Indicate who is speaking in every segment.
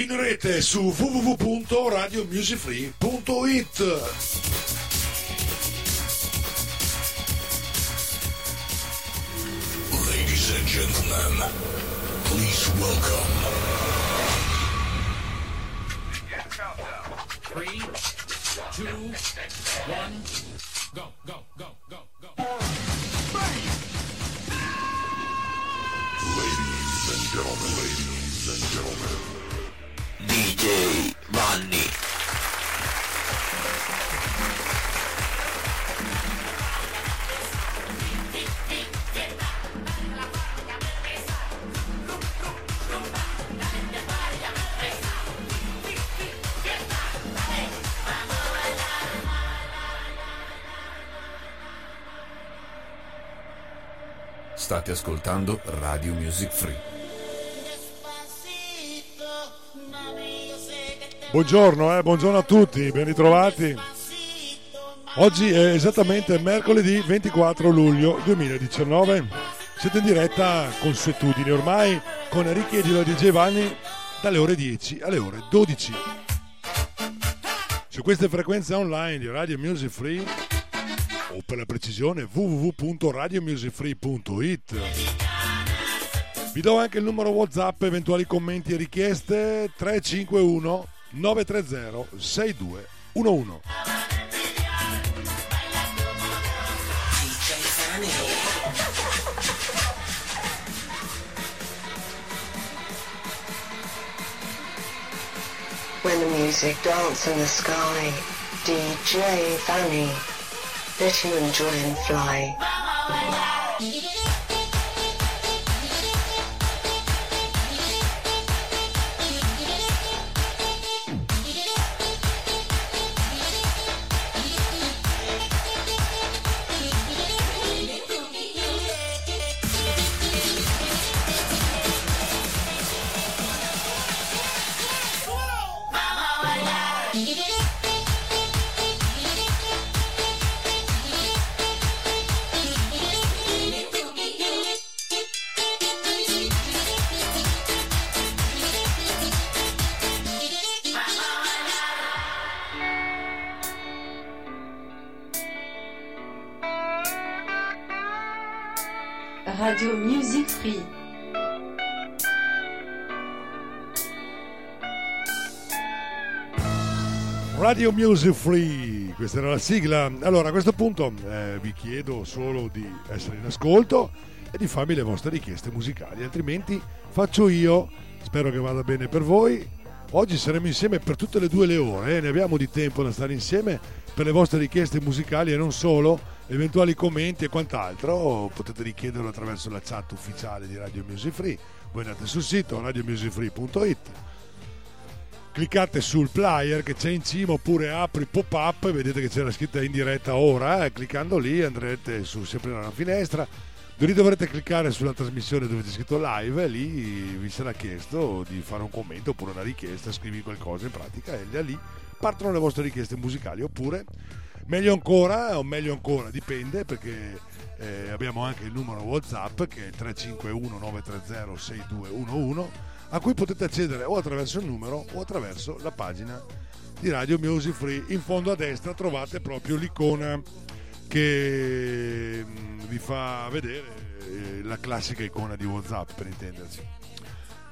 Speaker 1: In rete su www.radiomusicfree.it.
Speaker 2: Ladies and gentlemen, please welcome.
Speaker 3: Three, two, one,
Speaker 4: State ascoltando Radio Music Free.
Speaker 1: Buongiorno, eh, buongiorno a tutti, ben ritrovati. Oggi è esattamente mercoledì 24 luglio 2019. Siete in diretta consuetudine ormai con Richiedilo di Giovanni dalle ore 10 alle ore 12. Su queste frequenze online di Radio Music Free o per la precisione www.radiomusicfree.it. Vi do anche il numero WhatsApp, eventuali commenti e richieste 351 930 6211.
Speaker 5: When the music dance in the sky, DJ Fanny, let you enjoy and fly.
Speaker 6: Radio Music Free,
Speaker 1: questa era la sigla. Allora, a questo punto eh, vi chiedo solo di essere in ascolto e di farmi le vostre richieste musicali, altrimenti faccio io. Spero che vada bene per voi. Oggi saremo insieme per tutte le due le ore, eh, ne abbiamo di tempo da stare insieme per le vostre richieste musicali e non solo, eventuali commenti e quant'altro. Potete richiederlo attraverso la chat ufficiale di Radio Music Free. Voi andate sul sito radiomusicfree.it cliccate sul player che c'è in cima oppure apri pop-up e vedete che c'è la scritta in diretta ora eh, cliccando lì andrete su sempre nella finestra. Lì dovrete cliccare sulla trasmissione dove c'è scritto live e lì vi sarà chiesto di fare un commento oppure una richiesta scrivi qualcosa in pratica e da lì partono le vostre richieste musicali. Oppure meglio ancora o meglio ancora dipende perché eh, abbiamo anche il numero whatsapp che è 351 930 6211 a cui potete accedere o attraverso il numero o attraverso la pagina di Radio Music Free. In fondo a destra trovate proprio l'icona che mm, vi fa vedere eh, la classica icona di WhatsApp per intenderci.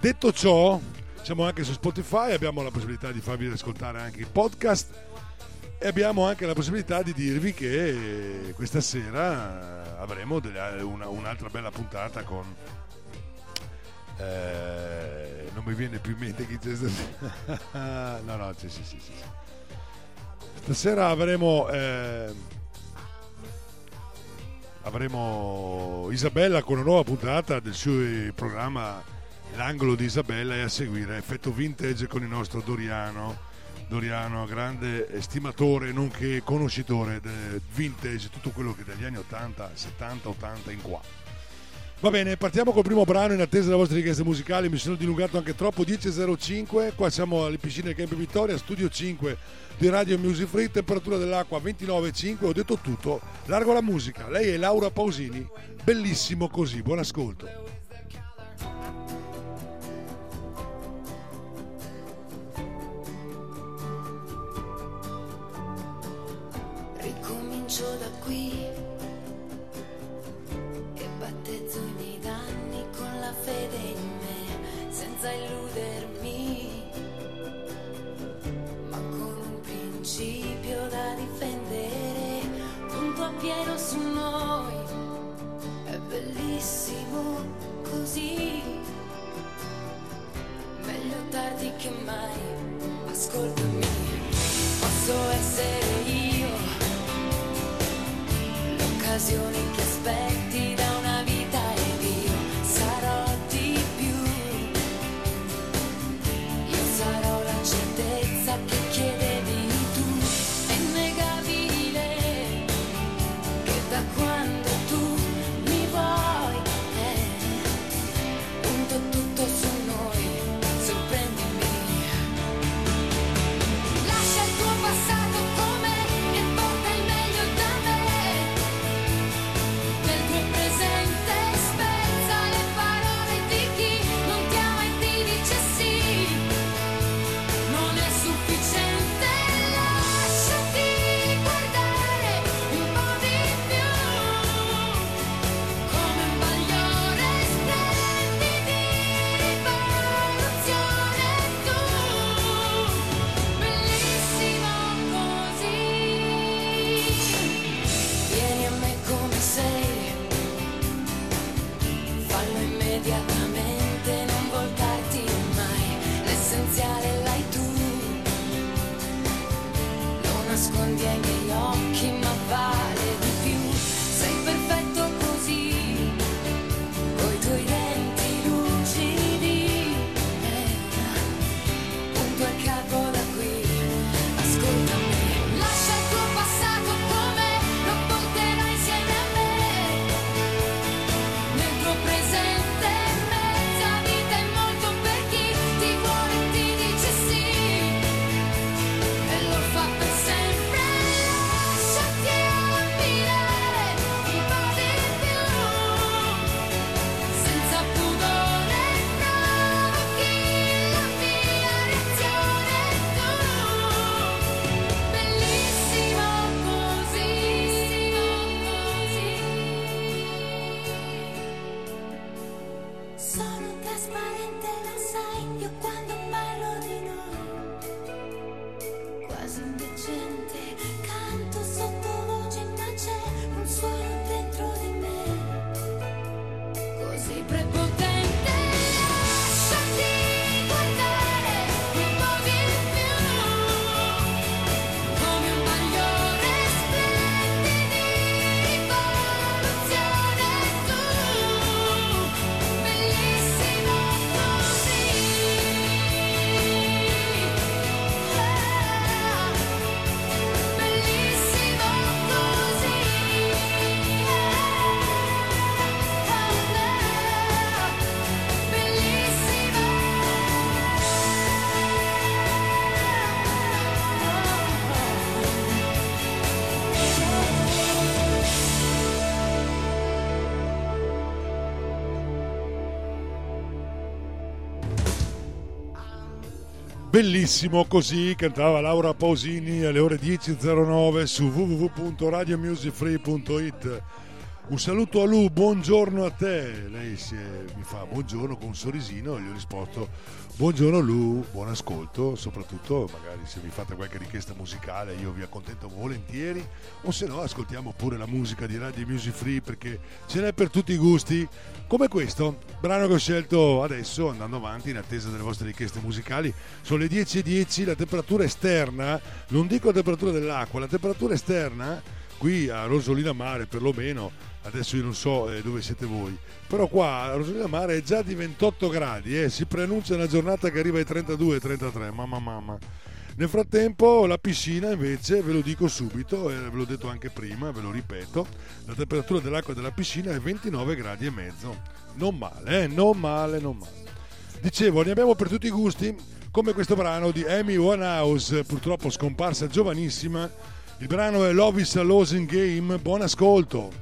Speaker 1: Detto ciò, siamo anche su Spotify, abbiamo la possibilità di farvi ascoltare anche i podcast e abbiamo anche la possibilità di dirvi che questa sera avremo delle- una- un'altra bella puntata con eh, non mi viene più in mente chi c'è stasera. no, no, sì, sì, sì, sì. Stasera avremo. eh, avremo Isabella con una nuova puntata del suo programma l'angolo di Isabella e a seguire effetto vintage con il nostro Doriano. Doriano, grande estimatore nonché conoscitore del vintage, tutto quello che dagli anni 80, 70, 80 in qua. Va bene, partiamo col primo brano in attesa delle vostre richieste musicali. Mi sono dilungato anche troppo. 10.05. Qua siamo alle piscine Camp Vittoria, studio 5 di Radio Music Free. Temperatura dell'acqua 29,5. Ho detto tutto. Largo la musica. Lei è Laura Pausini. Bellissimo così. Buon ascolto.
Speaker 6: Ricomincio da qui pieno su noi, è bellissimo così, meglio tardi che mai, ascoltami, posso essere io l'occasione che aspetti da lo nascondi ai miei occhi Bellissimo così
Speaker 1: cantava Laura Pausini alle ore 10.09 su www.radiomusicfree.it. Un saluto a Lu, buongiorno a te. Lei è- mi fa buongiorno con un sorrisino e gli ho risposto buongiorno Lu, buon ascolto, soprattutto magari se vi fate qualche richiesta musicale io vi accontento volentieri o se no ascoltiamo pure la musica di Radio Music Free perché ce n'è per tutti i gusti. Come questo, brano che ho scelto adesso andando avanti in attesa delle vostre richieste musicali. Sono le 10.10, la temperatura esterna, non dico la temperatura dell'acqua, la temperatura esterna qui a Rosolina Mare perlomeno
Speaker 7: Adesso io non so eh, dove siete voi, però qua a Rosolina Mare è già di 28 gradi, eh, si preannuncia una giornata che arriva ai 32-33, mamma mamma. Nel frattempo la piscina invece, ve lo dico subito, eh, ve l'ho detto anche prima, ve lo ripeto, la temperatura dell'acqua della piscina è 29 gradi e mezzo. Non male, eh, non male, non male. Dicevo, ne abbiamo per tutti i gusti, come questo brano di Amy Winehouse, purtroppo scomparsa giovanissima. Il brano è Love is a Losing Game, buon ascolto.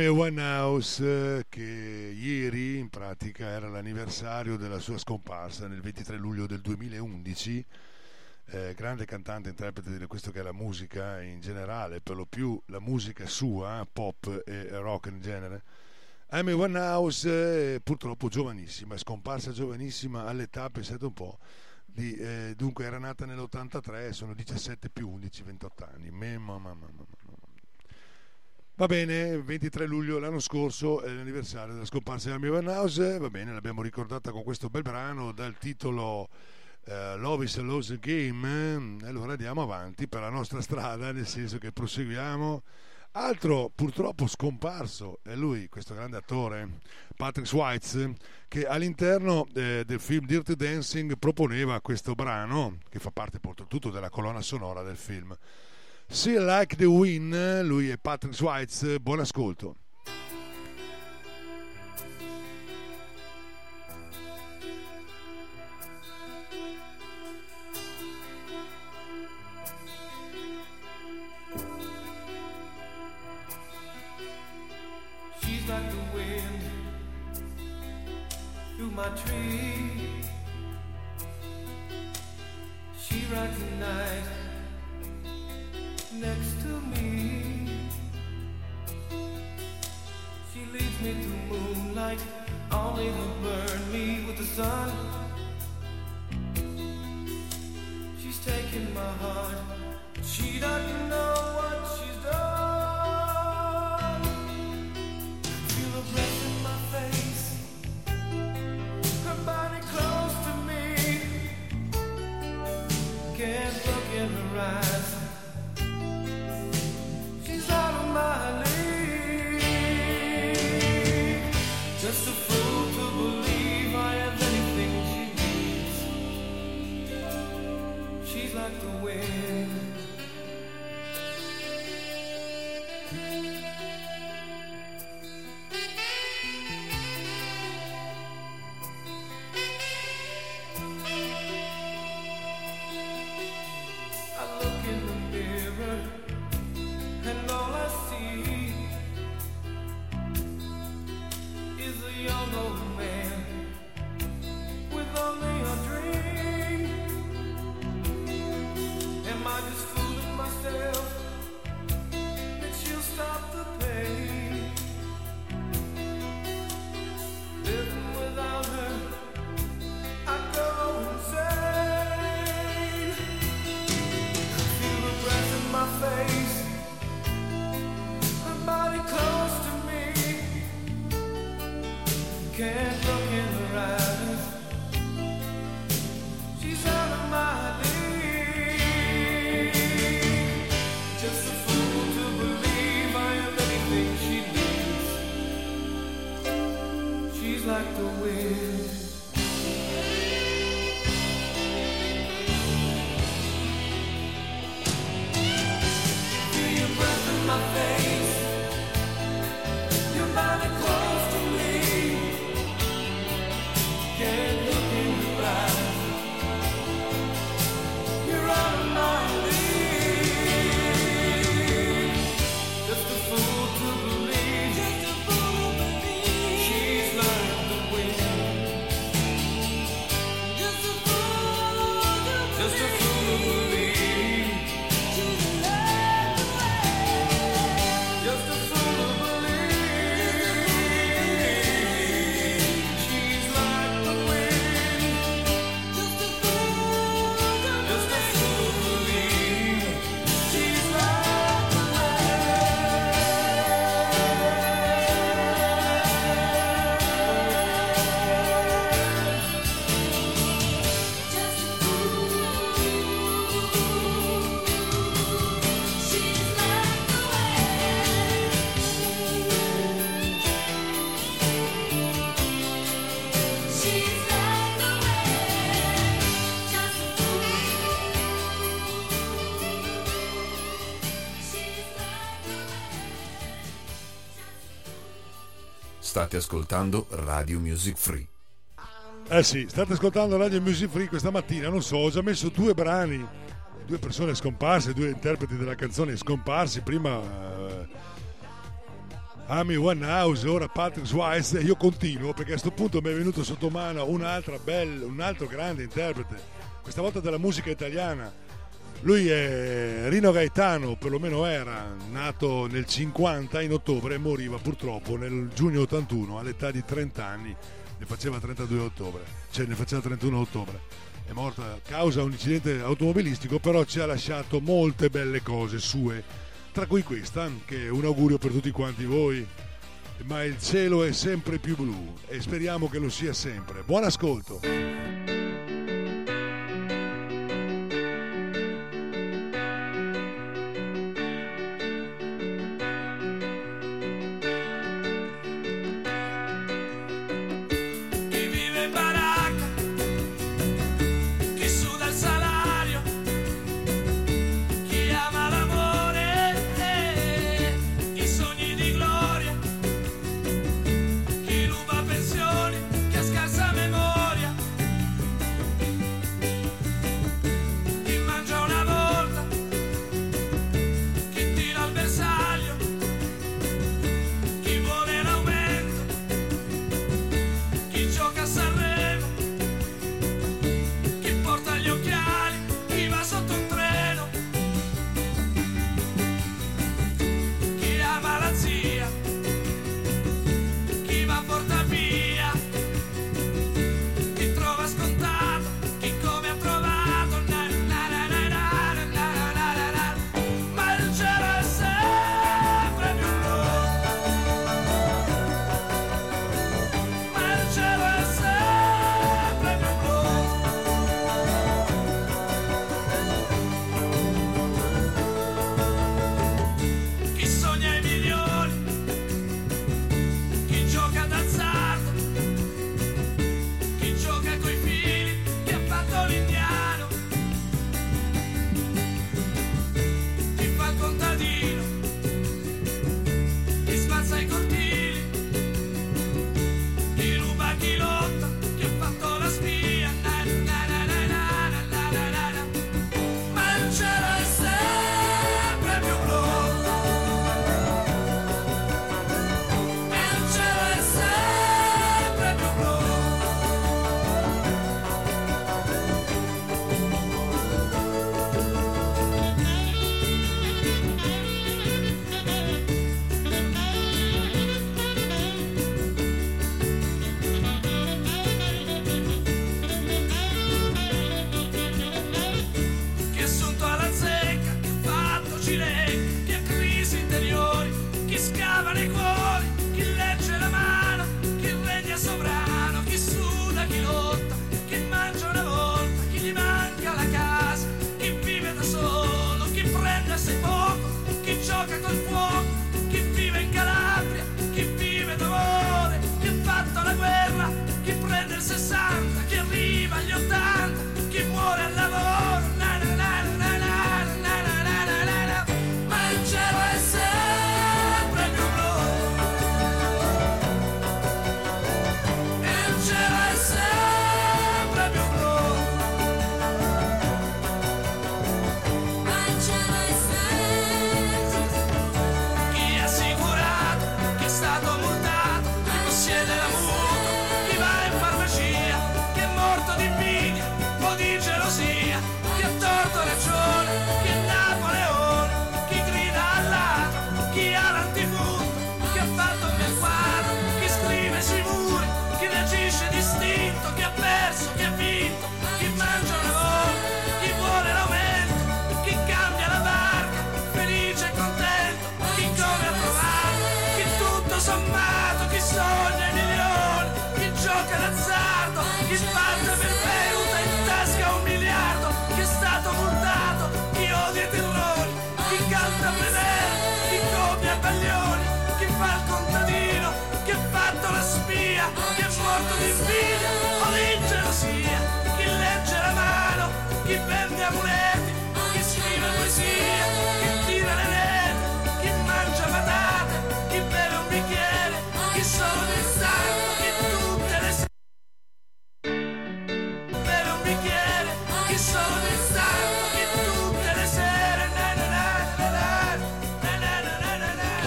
Speaker 7: Amy Winehouse eh, che ieri in pratica era l'anniversario della sua scomparsa nel 23 luglio del 2011 eh, grande cantante interprete di questo che è la musica in generale per lo più la musica sua pop e rock in genere. Amy Winehouse eh, purtroppo giovanissima scomparsa giovanissima all'età pensate un po' di, eh, dunque era nata nell'83 sono 17 più 11 28 anni. Me- mamma, mamma. Va bene, 23 luglio l'anno scorso è l'anniversario della scomparsa di Amy Winehouse, va bene, l'abbiamo ricordata con questo bel brano dal titolo eh, Love is a Lose Game, e allora andiamo avanti per la nostra strada, nel senso che proseguiamo. Altro purtroppo scomparso è lui, questo grande attore, Patrick Swayze, che all'interno eh, del film Dirty Dancing proponeva questo brano, che fa parte oltretutto della colonna sonora del film. See Like the Win, lui è Patrick Swayze, buon ascolto.
Speaker 8: My tree. She rides the night sun.
Speaker 4: State ascoltando Radio Music Free.
Speaker 1: Eh sì, state ascoltando Radio Music Free questa mattina, non so, ho già messo due brani, due persone scomparse, due interpreti della canzone scomparsi, prima eh, Amy Winehouse, ora Patrick Swayze e io continuo perché a questo punto mi è venuto sotto mano un altro grande interprete, questa volta della musica italiana. Lui è Rino Gaetano, perlomeno era nato nel 50 in ottobre e moriva purtroppo nel giugno 81 all'età di 30 anni, ne faceva 32 a ottobre, cioè ne faceva 31 a ottobre. È morto a causa un incidente automobilistico, però ci ha lasciato molte belle cose sue, tra cui questa, che è un augurio per tutti quanti voi. Ma il cielo è sempre più blu e speriamo che lo sia sempre. Buon ascolto!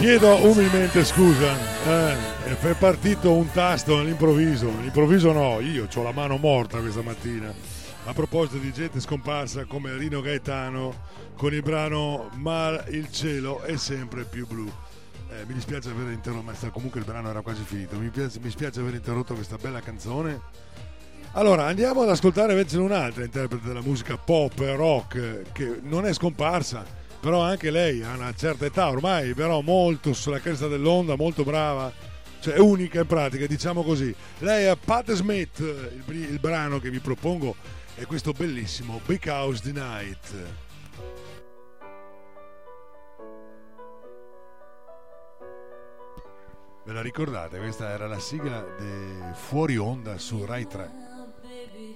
Speaker 1: Chiedo umilmente scusa, eh, è partito un tasto all'improvviso. All'improvviso no, io ho la mano morta questa mattina. A proposito di gente scomparsa come Rino Gaetano con il brano Ma il cielo è sempre più blu. Eh, mi dispiace aver interrotto, comunque il brano era quasi finito. Mi spiace, mi spiace aver interrotto questa bella canzone. Allora, andiamo ad ascoltare invece un'altra interprete della musica pop e rock che non è scomparsa, però anche lei ha una certa età ormai, però molto sulla cresta dell'onda, molto brava, cioè unica in pratica, diciamo così. Lei è Pat Smith, il, il brano che vi propongo è questo bellissimo Big House the Night. Ve la ricordate? Questa era la sigla de Fuori Onda su Rai 3.
Speaker 9: Baby,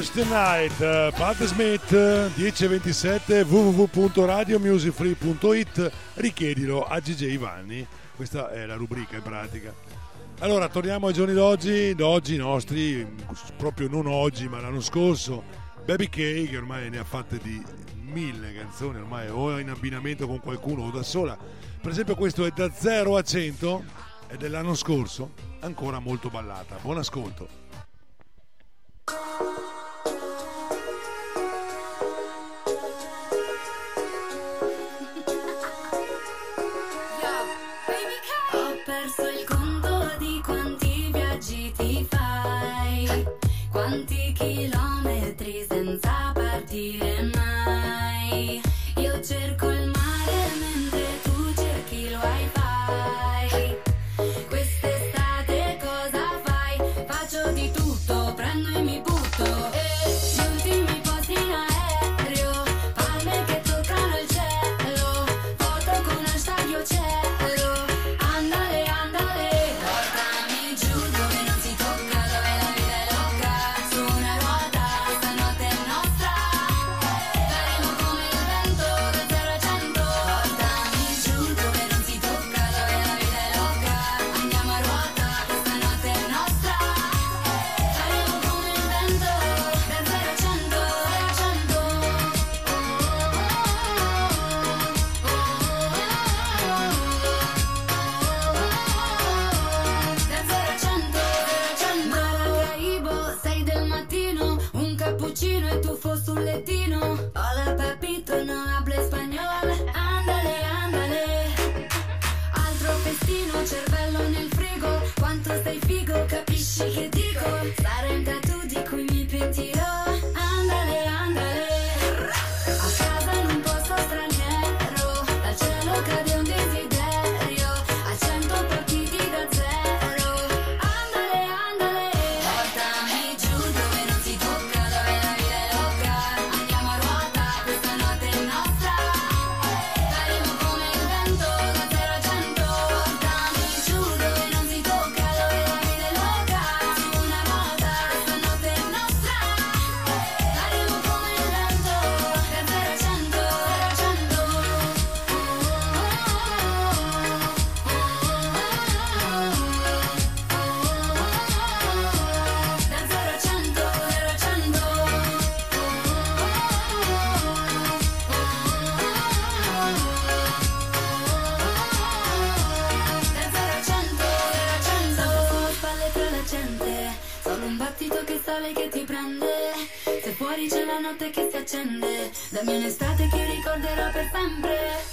Speaker 9: Because
Speaker 1: Tonight, Pat Smith, eh, 1027 www.radiomusicfree.it, richiedilo a GJ Vanni, questa è la rubrica in pratica. Allora, torniamo ai giorni d'oggi, d'oggi nostri, proprio non oggi ma l'anno scorso, Baby K che ormai ne ha fatte di mille canzoni, ormai o in abbinamento con qualcuno o da sola. Per esempio questo è da 0 a 100, è dell'anno scorso, ancora molto ballata. Buon ascolto.
Speaker 9: Ho quanti
Speaker 10: accende. Dammi un'estate che ricorderò per sempre.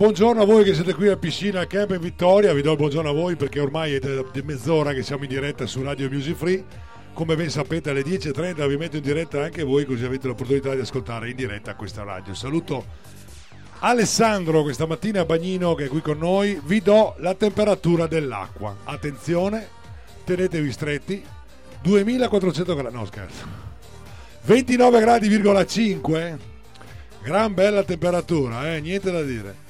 Speaker 1: buongiorno a voi che siete qui a Piscina a Camp in Vittoria, vi do il buongiorno a voi perché ormai è da mezz'ora che siamo in diretta su Radio Music Free. Come ben sapete alle 10.30 vi metto in diretta anche voi così avete l'opportunità di ascoltare in diretta questa radio. Saluto Alessandro questa mattina a Bagnino che è qui con noi, vi do la temperatura dell'acqua. Attenzione, tenetevi stretti, 2400 gradi, no scherzo, 29 gradi,5, eh? gran bella temperatura, eh? niente da dire.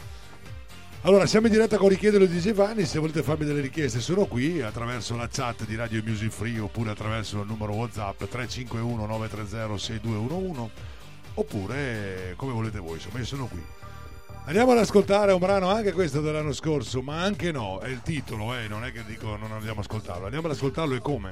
Speaker 1: Allora, siamo in diretta con Richiedelo di Giovanni, se volete farmi delle richieste sono qui attraverso la chat di Radio Music Free oppure attraverso il numero WhatsApp 351 930 6211 oppure come volete voi, insomma io sono qui. Andiamo ad ascoltare un brano anche questo dell'anno scorso, ma anche no, è il titolo, eh, non è che dico non andiamo ad ascoltarlo, andiamo ad ascoltarlo e come.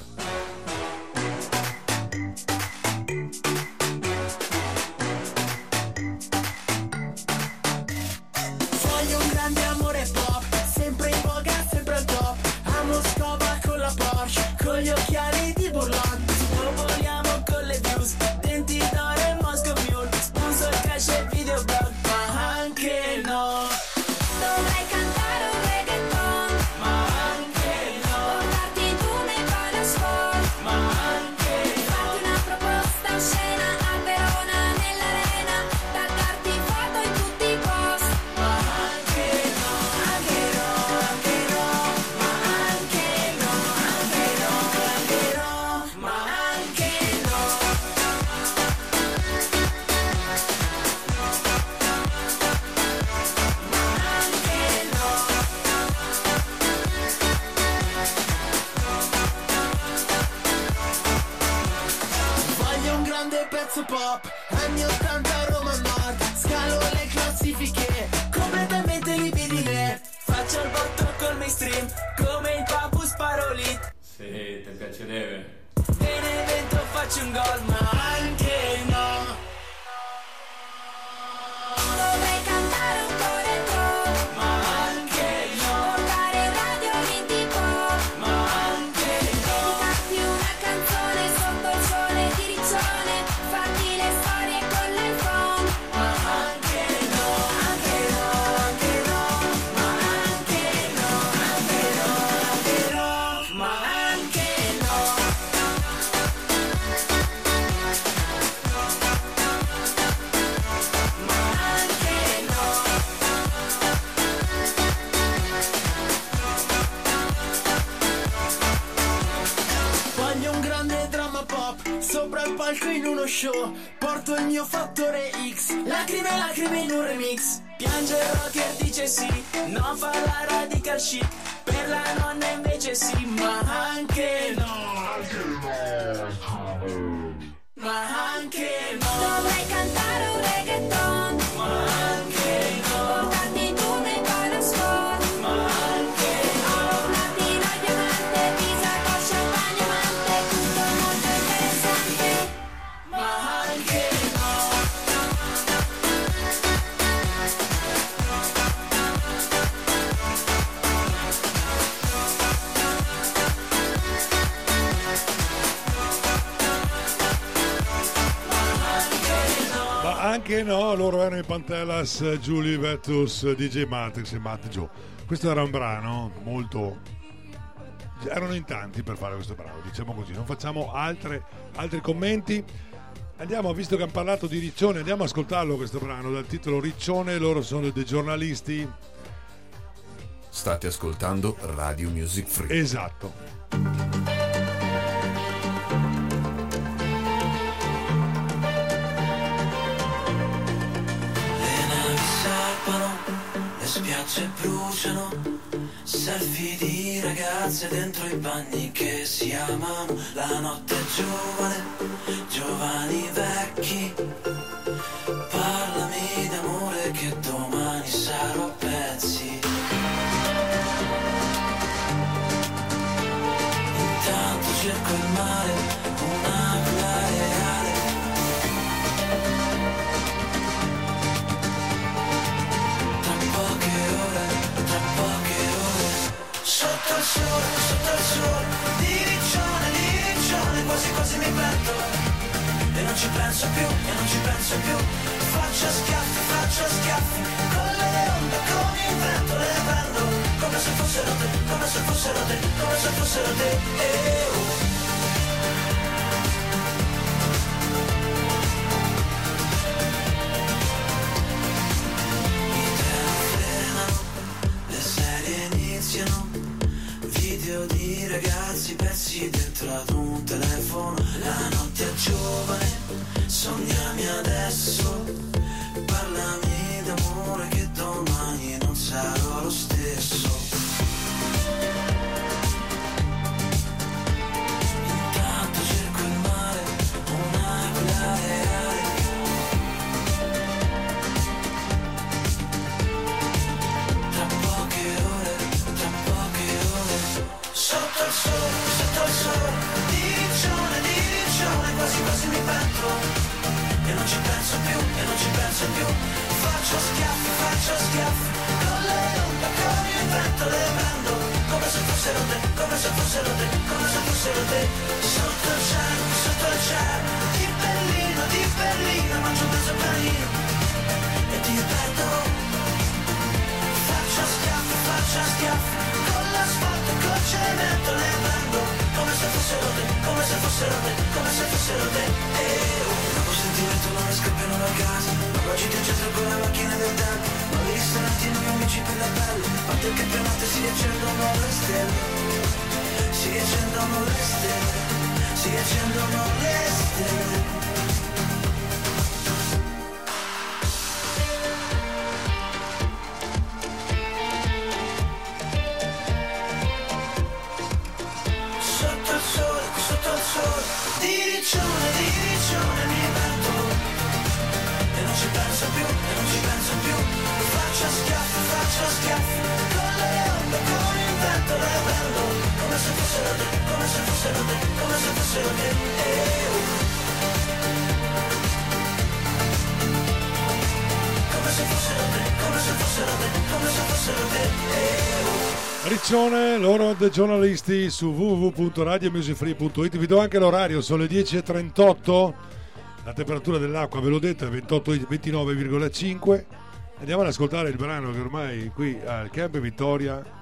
Speaker 11: Anni 80 Roma Nord. Scalo le classifiche Completamente libidine Faccio il botto col mainstream Come il papu sparo lì
Speaker 12: Sì, ti piacerebbe.
Speaker 11: Benevento faccio un gol ma anche show. Porto il mio fattore X. Lacrime, lacrime in un remix. Piange il rocker dice sì. Non fa la radical chic Per la nonna invece sì Ma anche no. Ma anche no.
Speaker 6: Dovrei cantare
Speaker 11: anche no,
Speaker 1: loro erano i Pantelas, Julie Vetus, DJ Matrix e Matt Joe. Questo era un brano molto. Erano in tanti per fare questo brano, diciamo così. Non facciamo altre- altri commenti. Andiamo, visto che hanno parlato di Riccione, andiamo ad ascoltarlo questo brano dal titolo Riccione. Loro sono dei giornalisti.
Speaker 4: State ascoltando Radio Music Free.
Speaker 1: Esatto.
Speaker 13: Spiagge bruciano, selfie di ragazze dentro i bagni che si amano, la notte è giovane, giovani vecchi, parlami d'amore che domani sarò sole, sotto il sole Di riccione, Quasi quasi mi pento E non ci penso più, e non ci penso più Faccio schiaffi, faccio schiaffi Con le onde, con il vento Le prendo come se fossero te Come se fossero te, come se fossero te Eh, oh. Video di ragazzi persi dentro ad un telefono. La notte è giovane, sognami adesso. Parlami d'amore che domani non sarò lo stesso
Speaker 1: loro The Giornalisti su www.radiomusicfree.it vi do anche l'orario, sono le 10.38 la temperatura dell'acqua ve l'ho detta è 29,5 andiamo ad ascoltare il brano che ormai qui al Camp Vittoria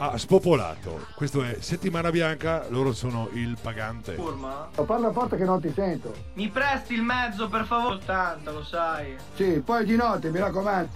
Speaker 1: ha spopolato. Questo è Settimana Bianca, loro sono il pagante.
Speaker 14: Forma?
Speaker 15: Oh, parla forte che non ti sento.
Speaker 14: Mi presti il mezzo per favore? 80 lo sai.
Speaker 15: Sì, poi di notte mi raccomando.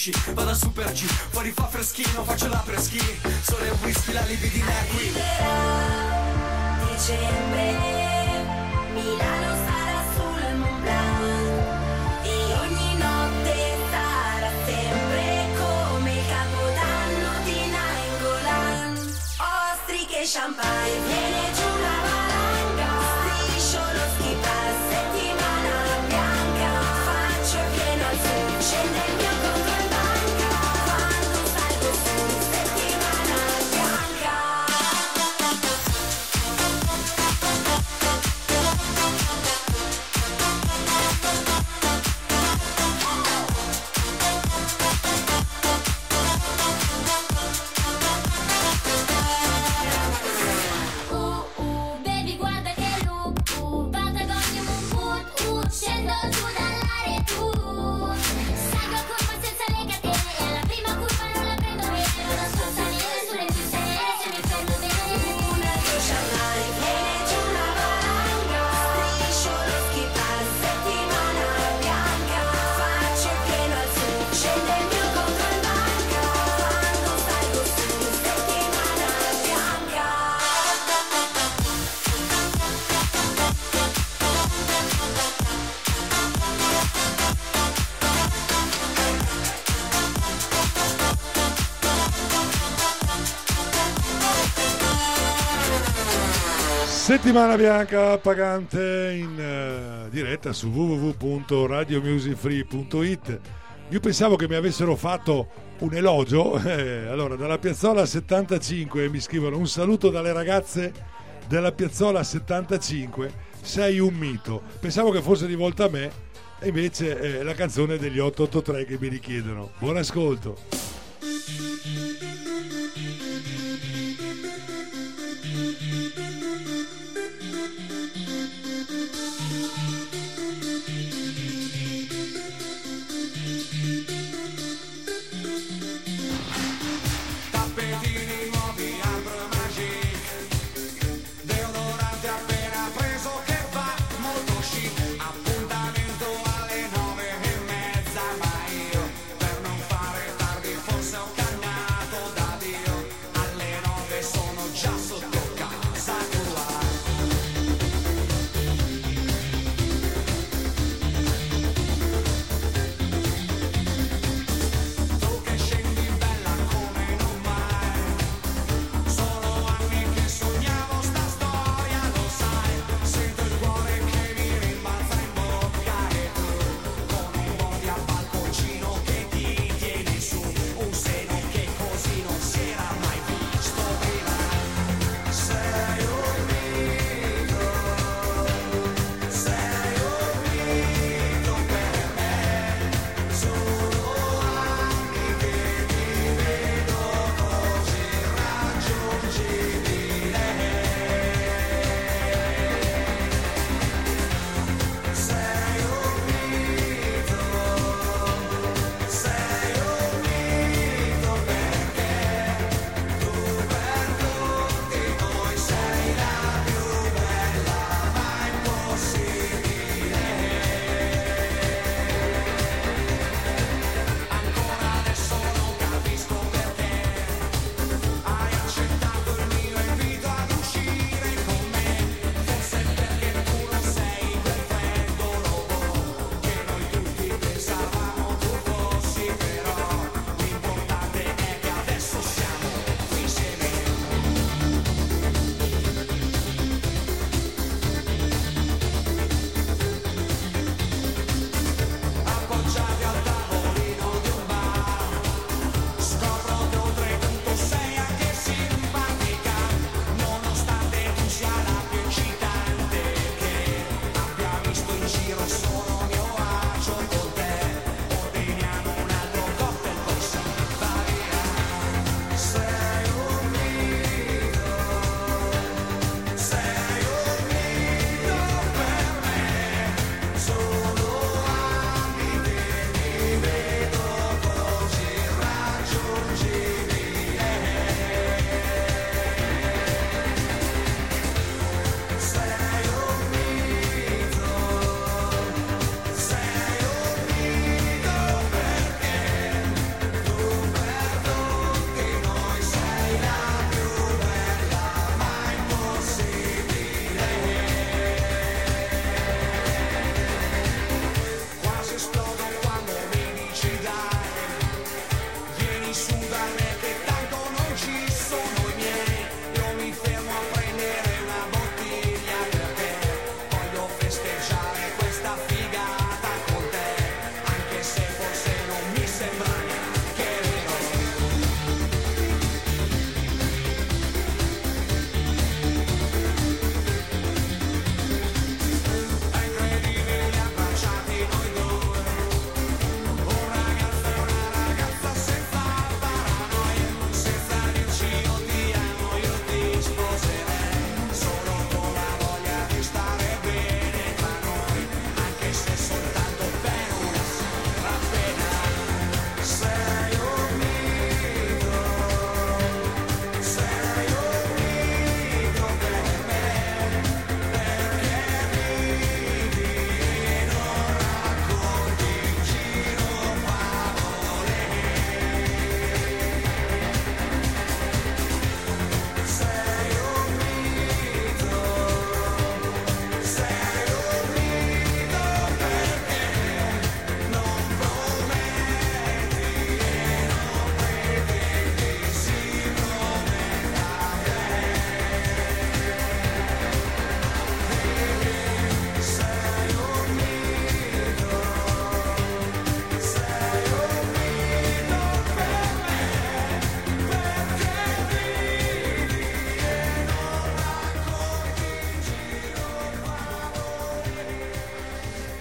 Speaker 10: existe para superar Settimana Bianca
Speaker 1: Pagante in uh, diretta su www.radiomusicfree.it. Io pensavo che mi avessero fatto un elogio. Eh, allora, dalla Piazzola 75 mi scrivono un saluto dalle ragazze della Piazzola 75, sei un mito. Pensavo che fosse rivolta a me, e invece è eh, la canzone degli 883 che mi richiedono. Buon ascolto.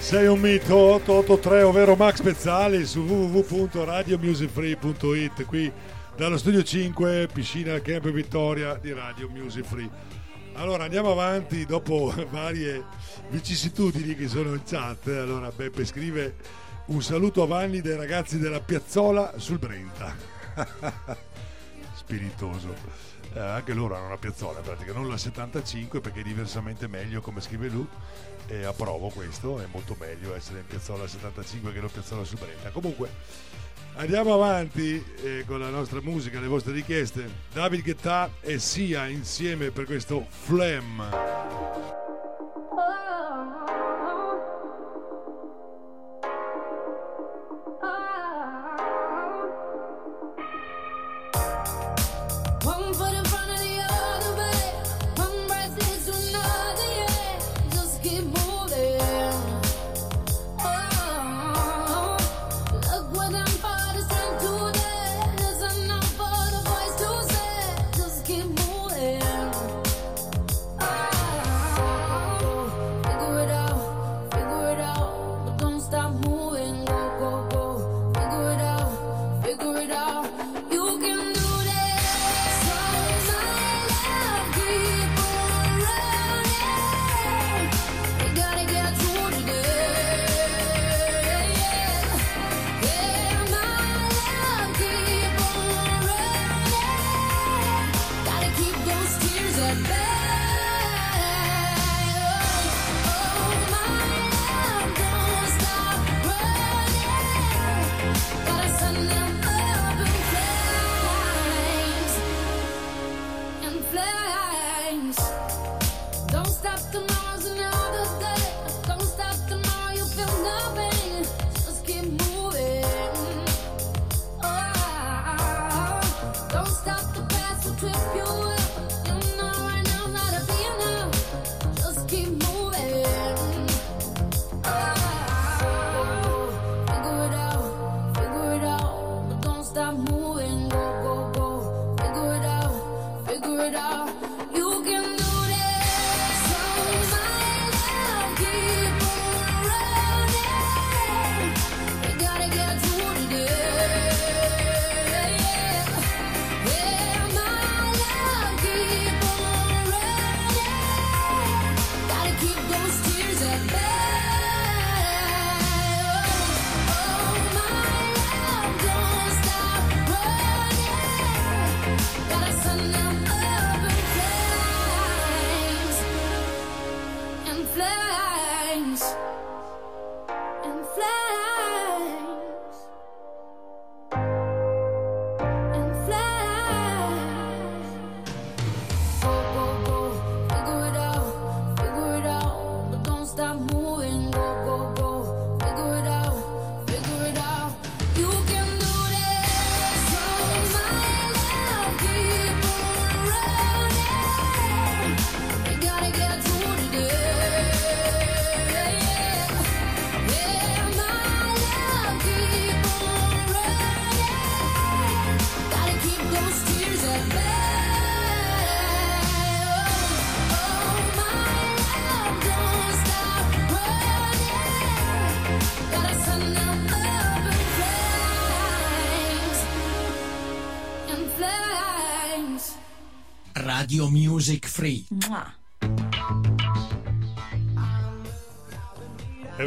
Speaker 1: Sei un mito 883, ovvero Max Pezzali su www.radiomusicfree.it qui dallo studio 5, piscina Camp Vittoria di Radio Music Free. Allora andiamo avanti dopo varie vicissitudini che sono in chat. Allora Beppe scrive un saluto a Vanni dai ragazzi della Piazzola sul Brenta. Spiritoso eh, anche loro hanno una piazzola pratica, non la 75 perché è diversamente meglio come scrive lui e approvo questo, è molto meglio essere in piazzola 75 che non piazzola su subretta. Comunque andiamo avanti eh, con la nostra musica, le vostre richieste. David Guetta e Sia insieme per questo Flam.
Speaker 6: Oh.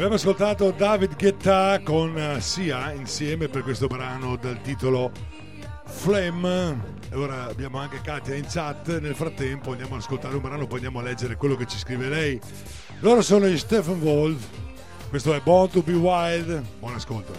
Speaker 1: Abbiamo ascoltato David Guetta con eh, Sia insieme per questo brano dal titolo Flame. Allora abbiamo anche Katia in chat. Nel frattempo andiamo ad ascoltare un brano, poi andiamo a leggere quello che ci scrive lei. Loro sono gli Stephen Wolf. Questo è Born to Be Wild. Buon ascolto.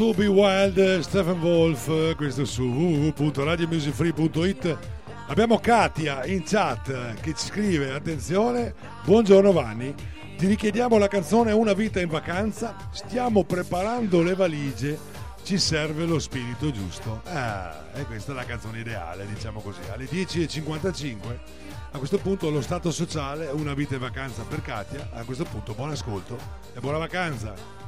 Speaker 1: To be Wild, Stephen Wolf, questo su www.radiomusicfree.it. Abbiamo Katia in chat che ci scrive, attenzione, buongiorno Vanni, ti richiediamo la canzone Una vita in vacanza, stiamo preparando le valigie, ci serve lo spirito giusto. Ah, e questa è la canzone ideale, diciamo così. Alle 10.55, a questo punto lo stato sociale, Una vita in vacanza per Katia, a questo punto buon ascolto e buona vacanza.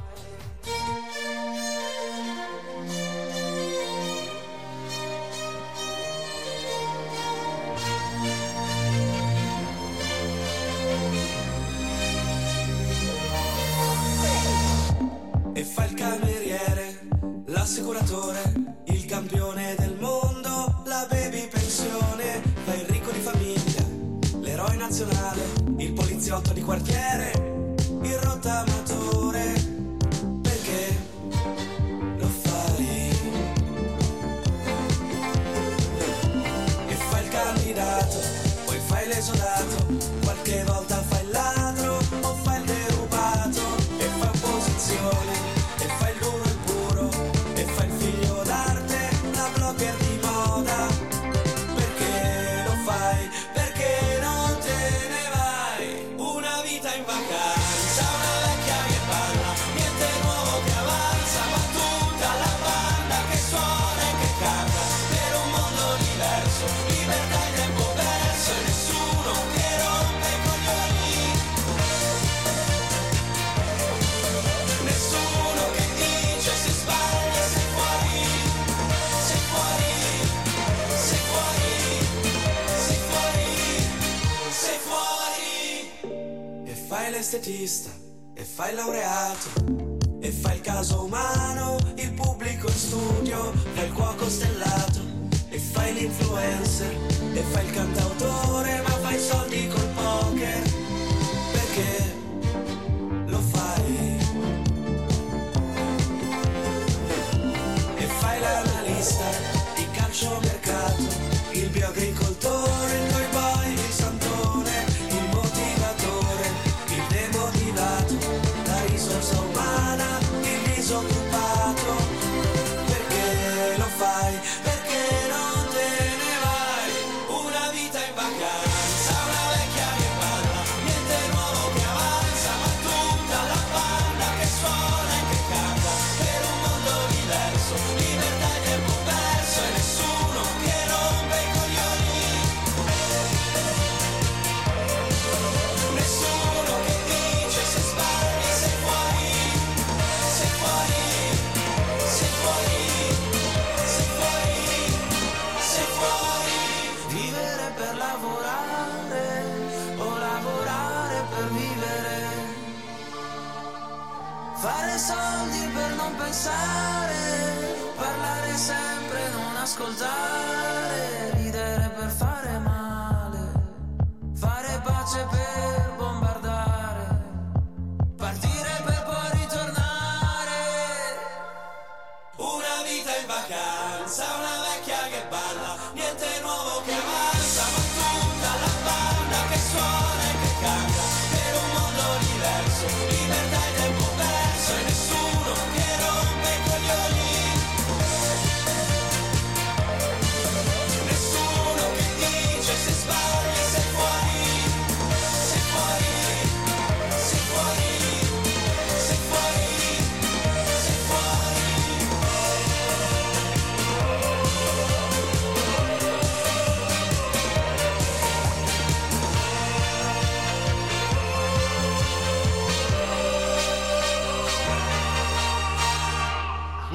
Speaker 11: L'assicuratore, il campione del mondo, la baby pensione, fa il ricco di famiglia, l'eroe nazionale, il poliziotto di quartiere, E fai l'estetista, e fai laureato, e fai il caso umano, il pubblico in studio, fai il cuoco stellato, e fai l'influencer, e fai il cantautore, ma fai soldi col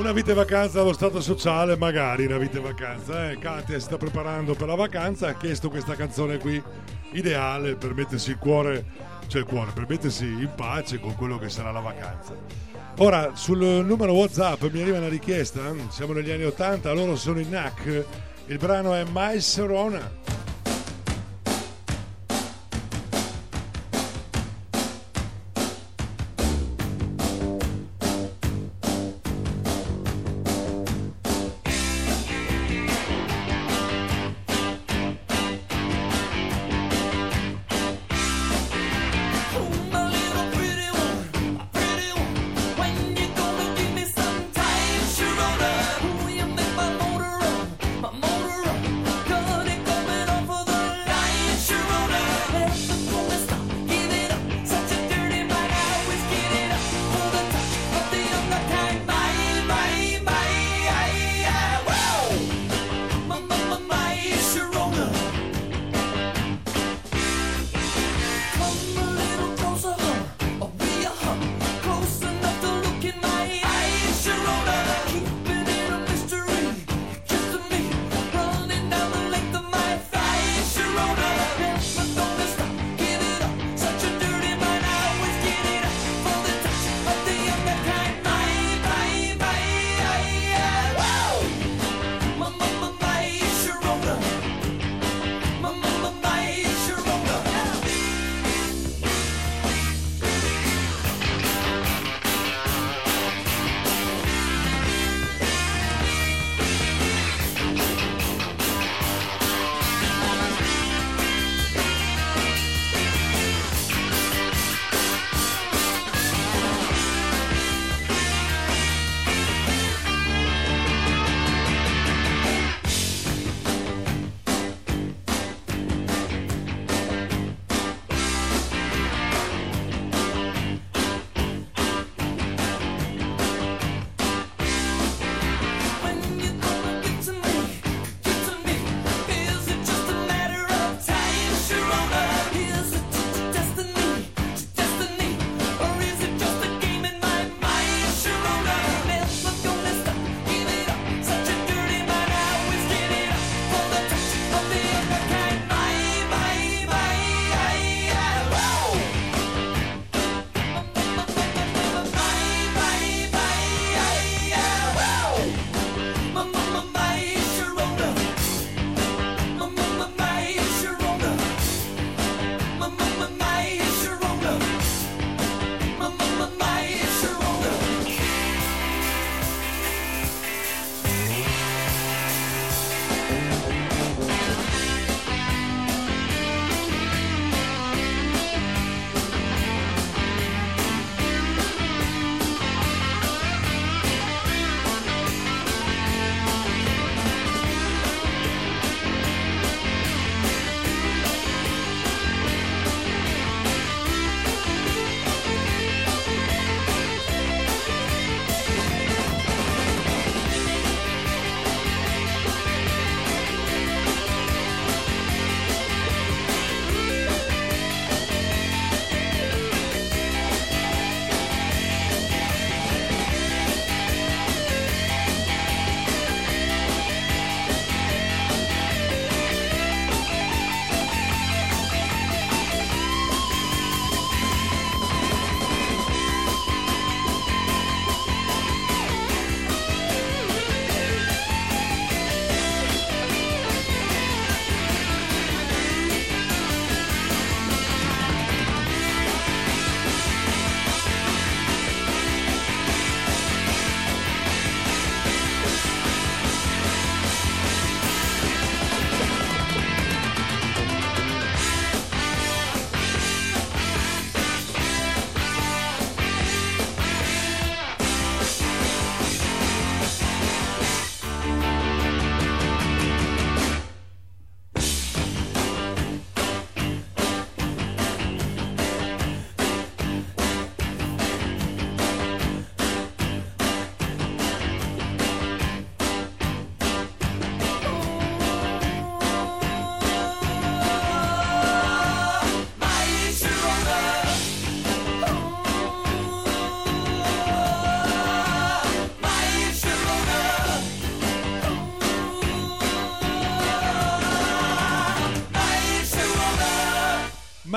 Speaker 1: Una vita in vacanza allo stato sociale, magari una vita in vacanza. Eh? Katia si sta preparando per la vacanza, ha chiesto questa canzone qui, ideale per mettersi il cuore, cioè il cuore, per mettersi in pace con quello che sarà la vacanza. Ora, sul numero WhatsApp mi arriva una richiesta, siamo negli anni 80, loro sono i NAC, il brano è My Serona.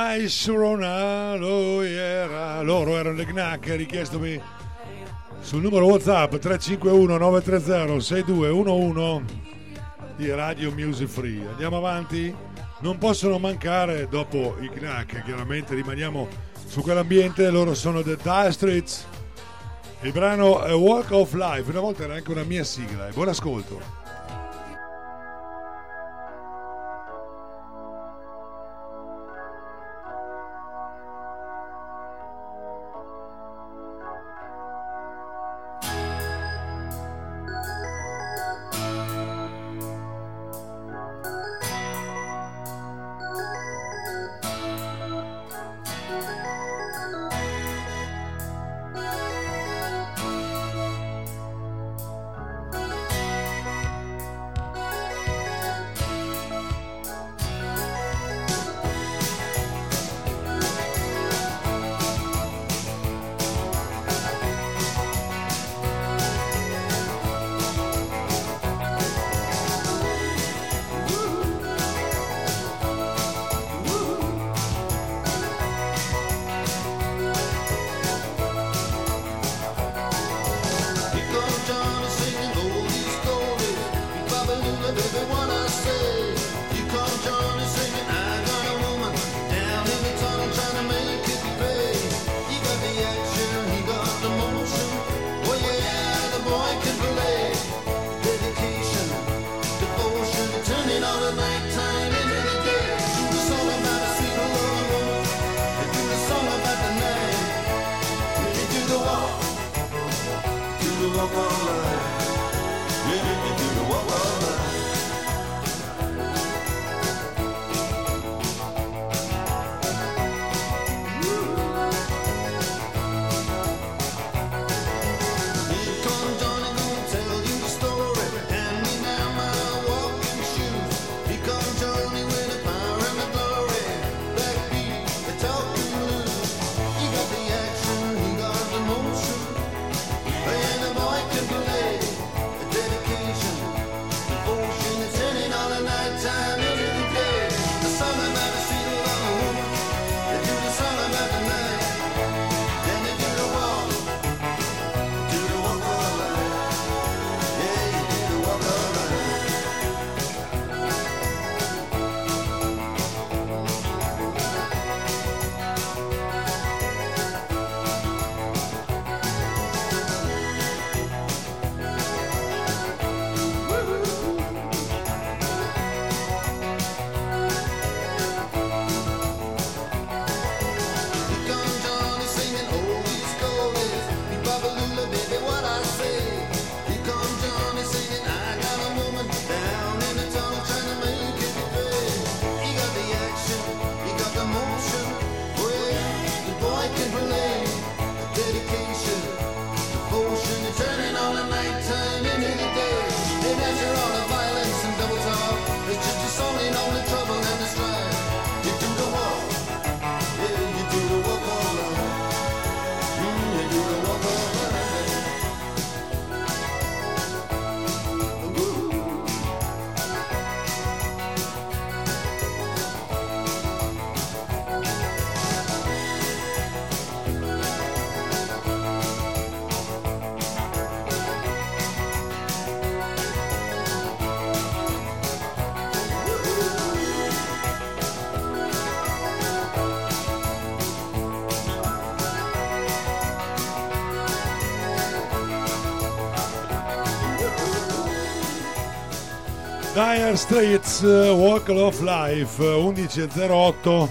Speaker 1: ma il era. Loro erano le GNAC, eh, richiestomi sul numero WhatsApp 351 930 6211 di Radio Music Free. Andiamo avanti? Non possono mancare dopo i Gnac chiaramente rimaniamo su quell'ambiente, loro sono The Dire Streets. Il brano è Walk of Life, una volta era anche una mia sigla e buon ascolto. Dire Straits uh, Walk of Life uh, 11.08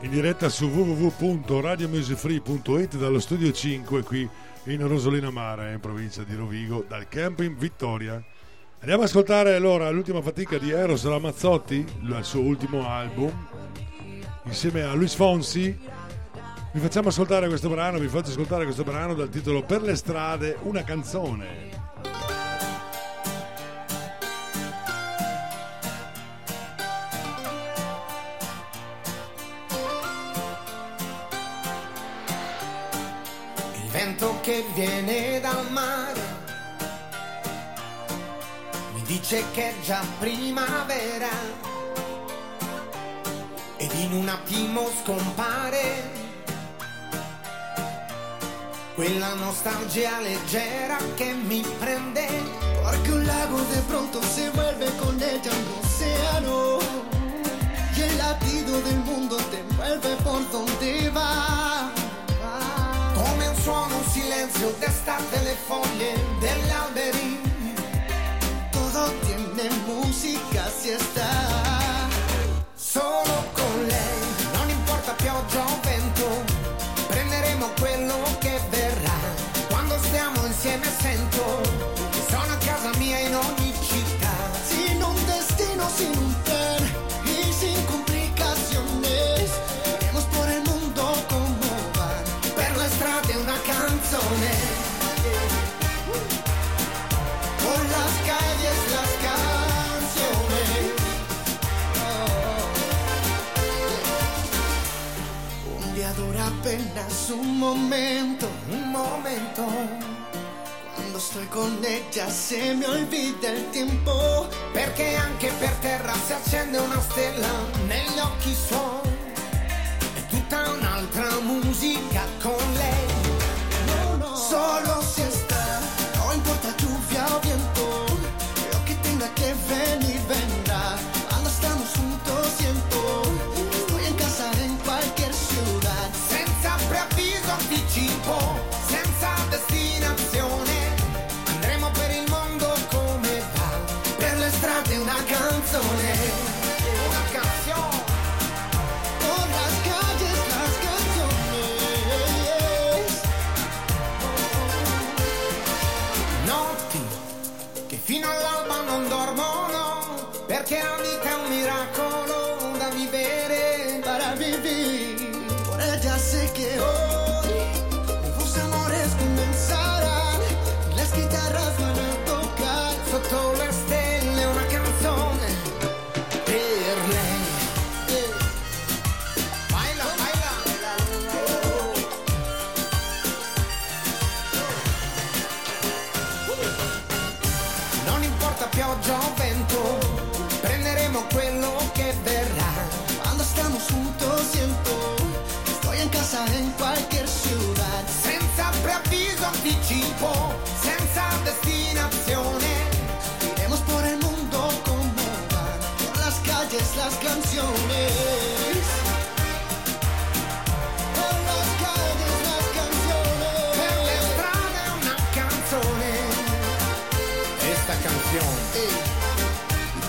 Speaker 1: in diretta su www.radiomusicfree.it dallo studio 5 qui in Rosolina Mare in provincia di Rovigo dal camping Vittoria. Andiamo ad ascoltare allora l'ultima fatica di Eros Ramazzotti il suo ultimo album insieme a Luis Fonsi. Vi facciamo ascoltare questo brano vi faccio ascoltare questo brano dal titolo Per le strade una canzone
Speaker 16: già primavera. Ed in un attimo scompare. Quella nostalgia leggera che mi prende.
Speaker 17: Porque un lago de pronto se vuelve con ella un océano y el latido del mundo te envuelve por donde va.
Speaker 16: come un suono, un silenzio d'estate le foglie degli alberi
Speaker 17: Todo tiene música si está.
Speaker 16: solo con lei non importa pioggia o vento prenderemo quello che verrà quando stiamo insieme sento
Speaker 17: un momento,
Speaker 16: un momento.
Speaker 17: Cuando estoy con ella se me olvida el tiempo.
Speaker 16: perché anche per terra si accende una stella negli occhi suoi è tutta un'altra musica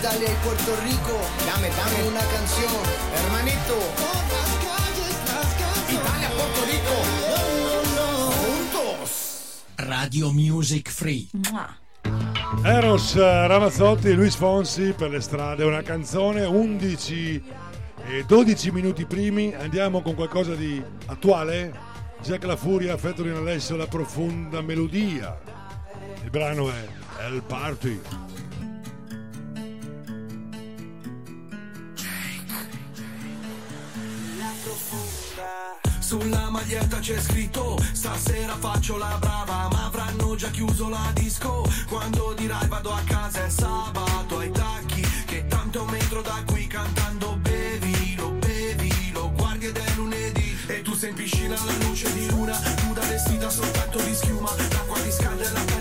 Speaker 17: Italia y Puerto Rico.
Speaker 16: Dame, dame
Speaker 17: una canción,
Speaker 16: hermanito.
Speaker 17: Por las calles, las canciones.
Speaker 16: Italia, Puerto Rico. Juntos.
Speaker 7: Radio Music Free.
Speaker 1: Eros Ramazzotti e Luis Fonsi per le strade, una canzone 11 e 12 minuti primi, andiamo con qualcosa di attuale, Jack La Furia, Fettolino Alessio, la profonda melodia, il brano è El Party.
Speaker 18: La sulla maglietta c'è scritto Stasera faccio la brava Ma avranno già chiuso la disco. Quando dirai vado a casa è sabato Ai tacchi che tanto è un metro da qui Cantando bevi bevilo, bevilo Guardi ed è lunedì. E tu sei in piscina alla luce di luna Nuda vestita soltanto di schiuma L'acqua di scalda e la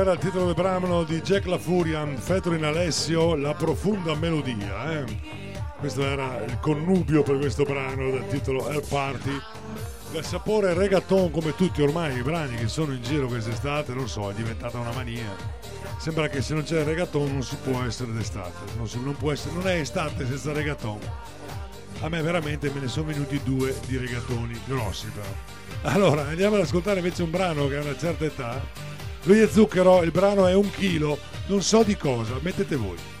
Speaker 18: era il
Speaker 17: titolo del brano di Jack La Furian, in Alessio, La profonda melodia. Eh? Questo era il connubio per questo brano dal titolo Air Party. Dal sapore reggaeton come tutti ormai i brani che sono in giro quest'estate, non so, è diventata una mania. Sembra che se non c'è il reggaeton non si può essere d'estate, non, si, non, essere, non è estate senza reggaeton. A me veramente me ne sono venuti due di regatoni grossi però. Allora, andiamo ad ascoltare invece un brano che ha una certa età, lui è zucchero, il brano è un chilo, non so di cosa, mettete voi.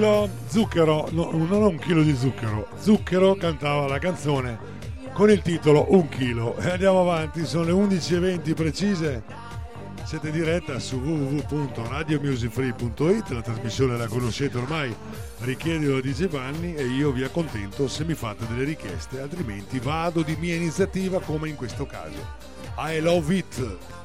Speaker 1: chilo
Speaker 17: zucchero, no, non un chilo di zucchero, zucchero cantava la canzone con il titolo Un chilo. E andiamo avanti, sono le 11.20 precise. Siete in diretta su www.radiomusicfree.it, la trasmissione la conoscete ormai, richiedilo a Di Giovanni e io vi accontento se mi fate delle richieste, altrimenti vado di mia iniziativa come in questo caso. I love it!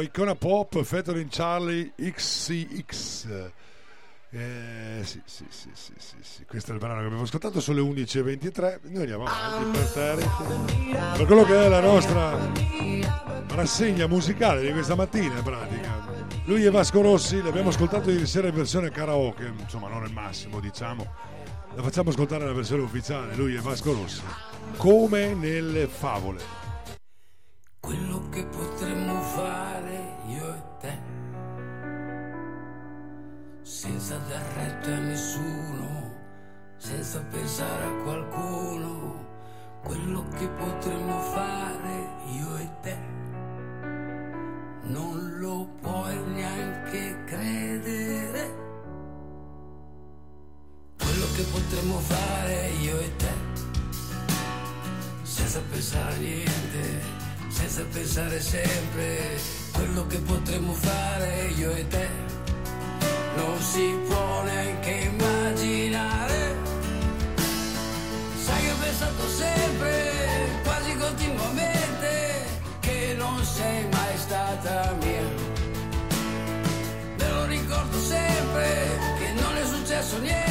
Speaker 1: Icona pop, featuring Charlie XCX. Eh, sì, sì, sì, sì, sì, sì, questo è il brano che abbiamo ascoltato, sono le 11.23, noi andiamo avanti per terra. Per quello che è la nostra rassegna musicale di questa mattina in pratica. Lui è Vasco Rossi, l'abbiamo ascoltato ieri sera in versione karaoke, insomma non il massimo diciamo. La facciamo ascoltare la versione ufficiale, lui è Vasco Rossi. Come nelle favole.
Speaker 19: Senza dar retta a nessuno, senza pensare a qualcuno, quello che potremmo fare io e te, non lo puoi neanche credere. Quello che potremmo fare io e te, senza pensare a niente senza pensare sempre quello che potremmo fare io e te. Non si può neanche immaginare. Sai ho pensato sempre, quasi continuamente, che non sei mai stata mia. Me lo ricordo sempre, che non è successo niente,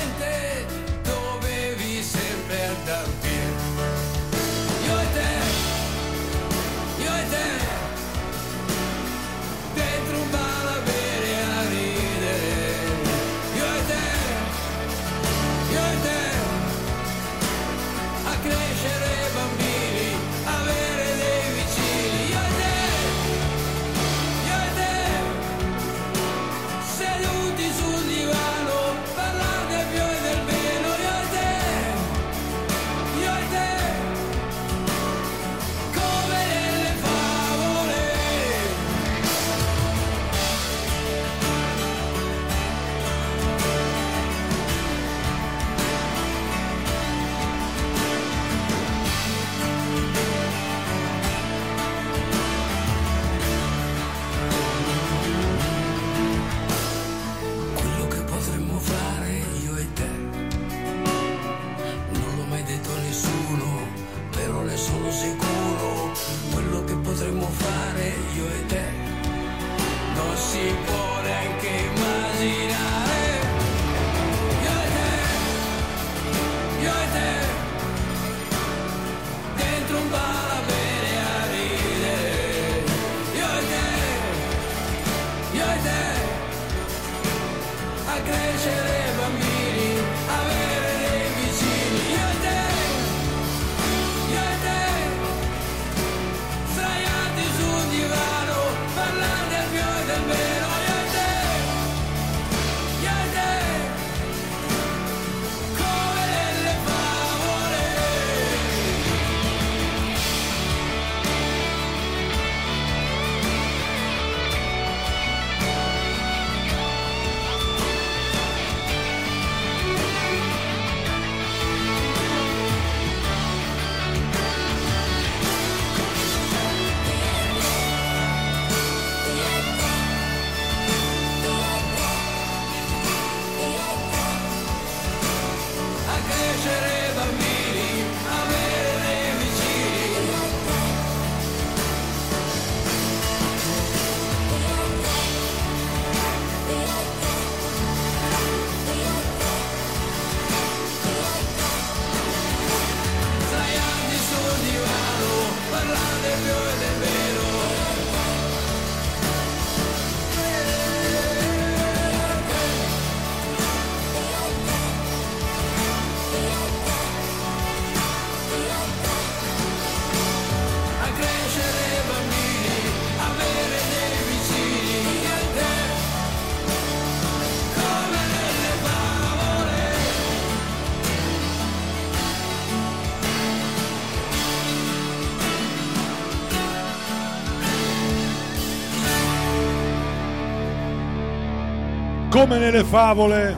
Speaker 19: Come nelle favole,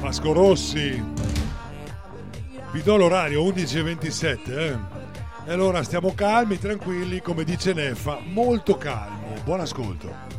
Speaker 1: Vasco Rossi. Vi do l'orario 11.27. Eh? E allora stiamo calmi, tranquilli, come dice Neffa, molto calmi. Buon ascolto.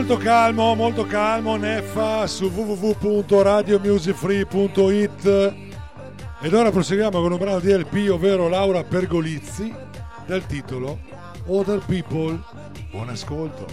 Speaker 1: molto calmo, molto calmo,
Speaker 6: Neffa su www.radiomusicfree.it ed ora proseguiamo con un brano di LP, ovvero Laura Pergolizzi, dal titolo Other People. Buon ascolto!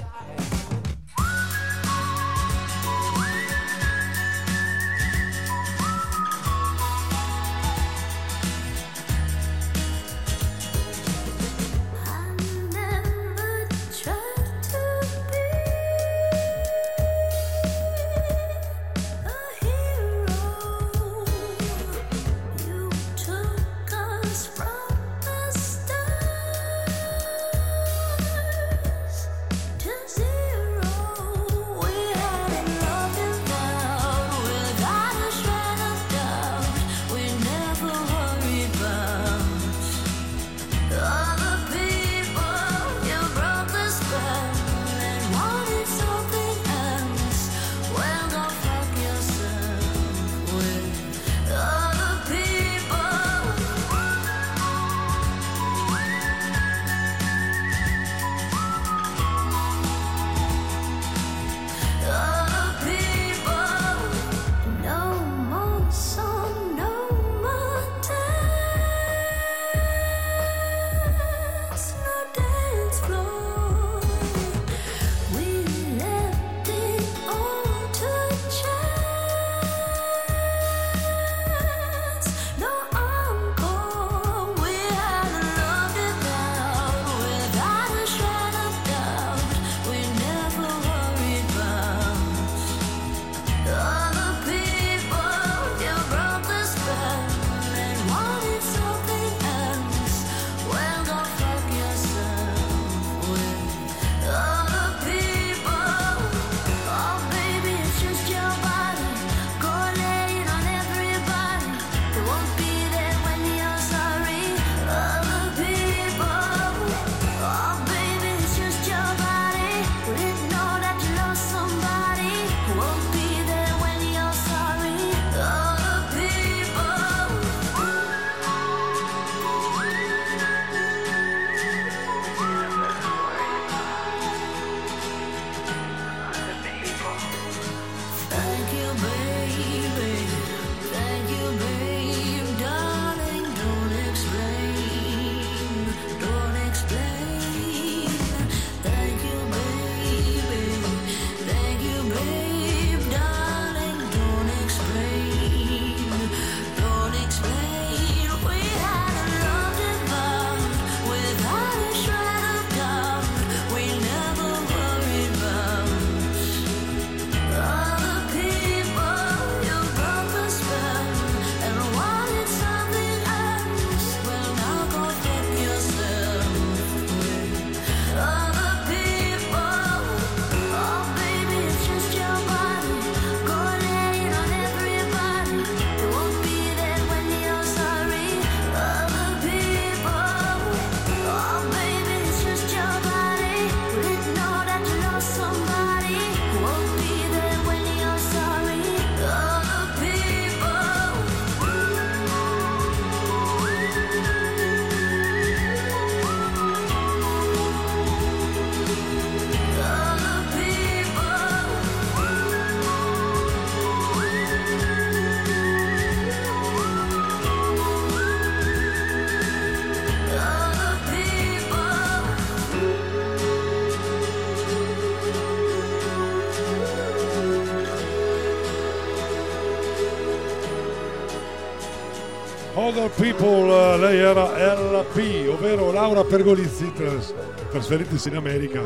Speaker 1: Other People, eh, lei era LP, ovvero Laura Pergolizzi, tras- trasferitisi in America,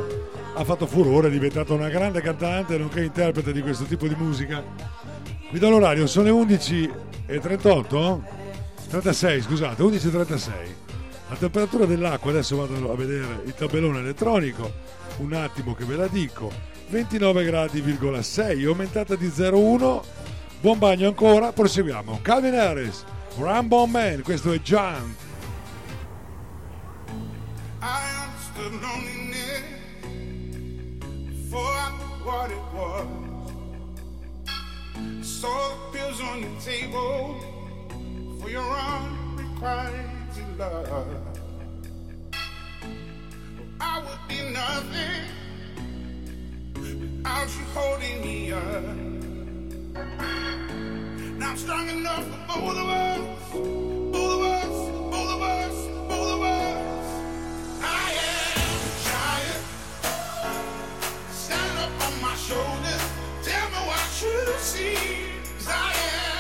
Speaker 1: ha fatto furore, è diventata una grande cantante nonché interprete di questo tipo di musica. Vi do l'orario, sono le 11.38? 36, scusate, 11.36. La temperatura dell'acqua, adesso vado a vedere il tabellone elettronico, un attimo che ve la dico, 29 gradi,6, aumentata di 0,1, buon bagno ancora, proseguiamo. Calvin Harris, Rambo Man, questo è John.
Speaker 20: I understood loneliness before I knew what it was. Saw the pills on your table for your unrequited love. I would be nothing without you holding me up. I'm strong enough for both of us, both of us, both of us, both of us. I am giant. Stand up on my shoulders. Tell me what you see. I am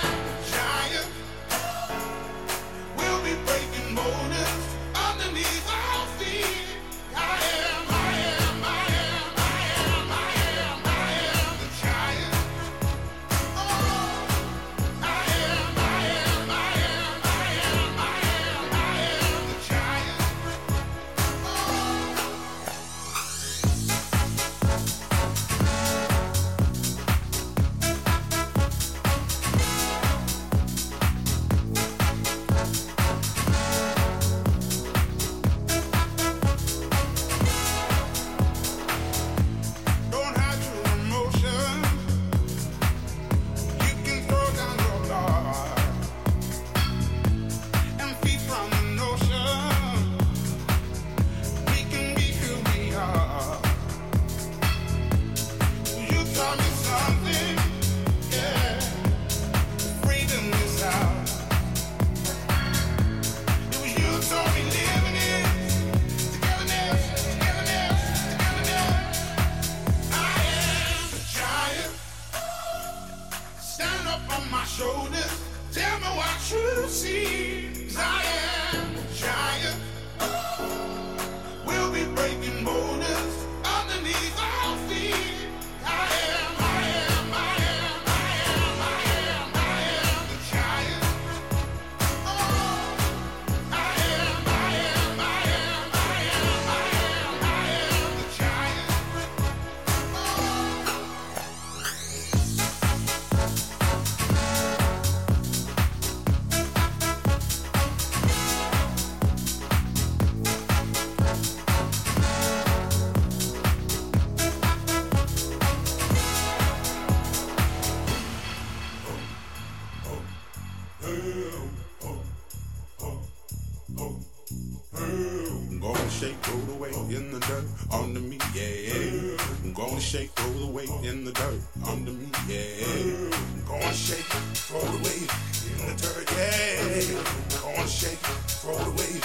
Speaker 21: shake, roll the weight in the dirt under me, yeah. I'm gonna shake, roll the weight in the dirt under me, yeah. I'm gonna shake, roll the weight in the dirt, yeah. I'm gonna shake, roll the weight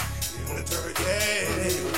Speaker 21: in the dirt, yeah.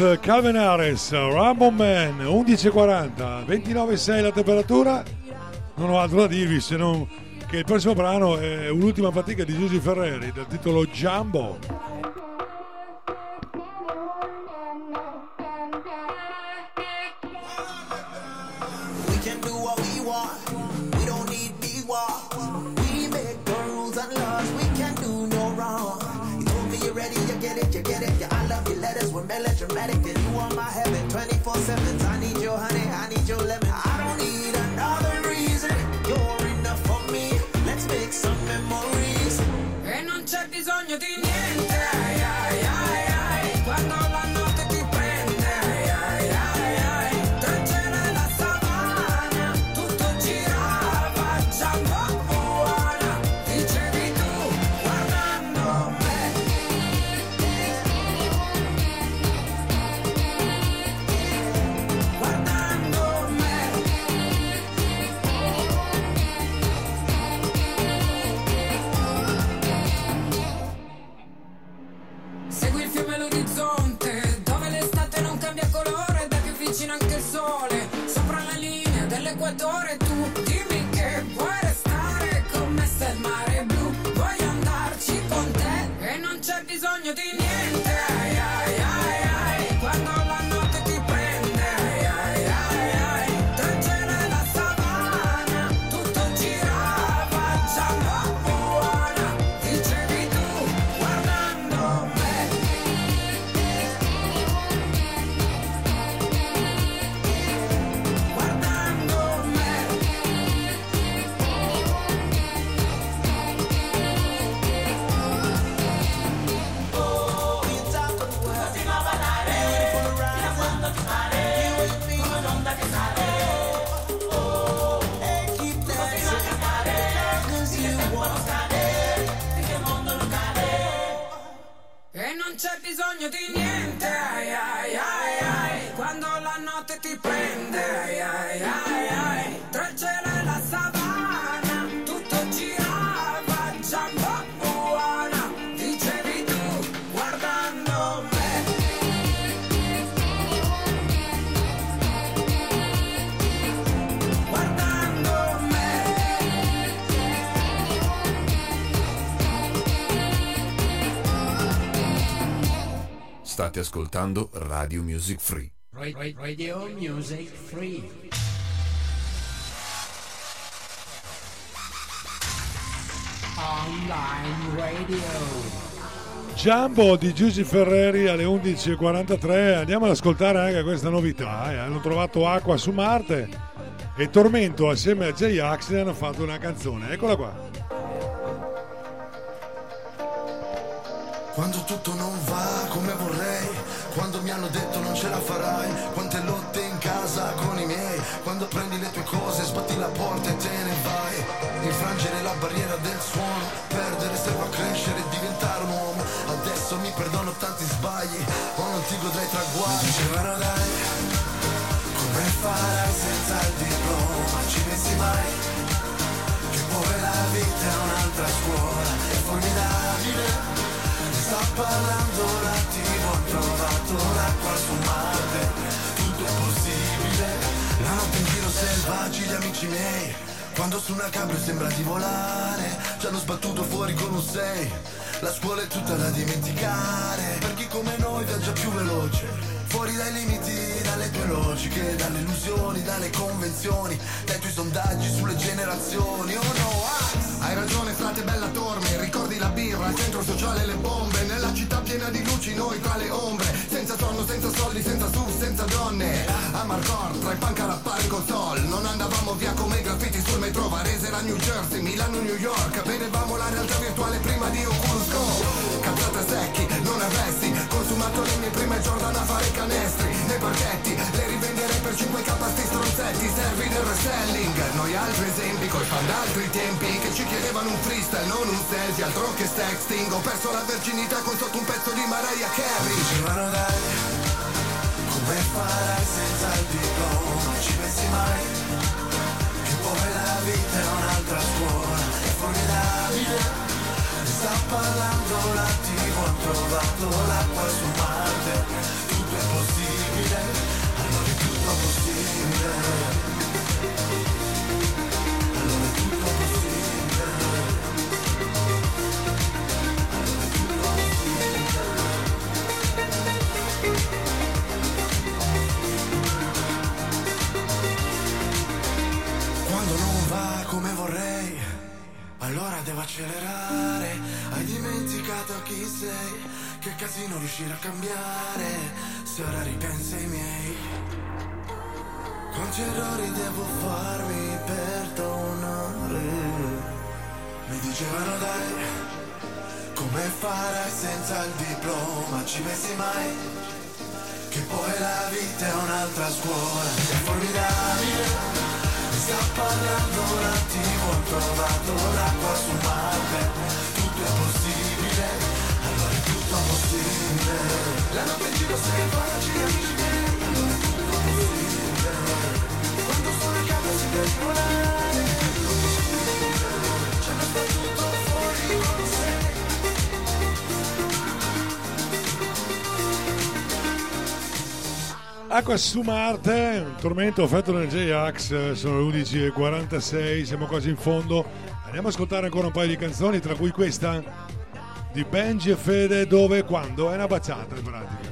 Speaker 1: Giant, Calvin Harris, Rambo Man, 11.40, 29.6 la temperatura. Non ho altro da dirvi se non che il prossimo brano è un'ultima fatica di Giusy Ferreri dal titolo Jumbo.
Speaker 22: State ascoltando Radio Music Free.
Speaker 7: Ra- ra- Radio Music Free. Online Radio.
Speaker 1: Jumbo di Giusy Ferreri alle 11.43 andiamo ad ascoltare anche questa novità eh. hanno trovato acqua su Marte e Tormento assieme a J-Ax hanno fatto una canzone eccola qua
Speaker 23: Quando tutto non va come vorrei, quando mi hanno detto non ce la farai, quante lotte in casa con i miei, quando prendi le tue cose, sbatti la porta e te ne vai, infrangere la barriera del suono, perdere serve a crescere e diventare un uomo, adesso mi perdono tanti sbagli, ma non ti godrei traguardi. Mi dicevano dai, come farai senza il diploma, ci pensi mai? Che poi la vita è un'altra scuola, è formidabile. Sta parlando la TV, ho trovato l'acqua su Marte, tutto è possibile. La notte in giro selvaggi gli amici miei, quando su una cabrio sembra di volare, ci hanno sbattuto fuori con un 6. La scuola è tutta da dimenticare, per chi come noi viaggia più veloce. Fuori dai limiti, dalle tue logiche, dalle illusioni, dalle convenzioni, dai tuoi sondaggi sulle generazioni. Oh no, ah! Hai ragione frate bella torme, ricordi la birra, il centro sociale le bombe, nella città piena di luci noi tra le ombre, senza sonno, senza soldi, senza SUV, senza donne. A Marcor, tra i punk alla pari col sol, non andavamo via come i graffiti sul metro, Varese era New Jersey, Milano, New York, vedevamo la realtà virtuale prima di Oculus Go. Cazzate secchi, non arresti, consumato le mie prime Jordan a fare canestri, nei parchetti, le rivenderei per 5k sti stronzetti, servi del reselling. Noi altri esempi, coi fan d'altri tempi, che ci chiedevano un freestyle, non un selfie, altro che sexting. Ho perso la verginità con sotto un pezzo di Mariah Carey. Dicevano dai, come farai senza il diploma, ci pensi mai? Che poi la vita è un'altra scuola, è formidabile. Sta parlando la TV, ho trovato l'acqua su Marte, tutto è possibile, allora è tutto possibile. Allora devo accelerare, hai dimenticato chi sei, che casino riuscire a cambiare, se ora ripensa ai miei. Quanti errori devo farmi per perdonare? Mi dicevano dai, come farai senza il diploma, ci pensi mai? Che poi la vita è un'altra scuola, è formidabile scappando un attimo ho trovato l'acqua sul mare Tutto è possibile, allora è tutto possibile La notte in giro se ne facile, amici miei, allora è tutto possibile Quando sono in casa si piace volare
Speaker 11: Acqua su Marte, un tormento fatto dal J-Ax, sono le 11.46, siamo quasi in fondo. Andiamo ad ascoltare ancora un paio di canzoni, tra cui questa di Benji e Fede, dove quando è una baciata in pratica.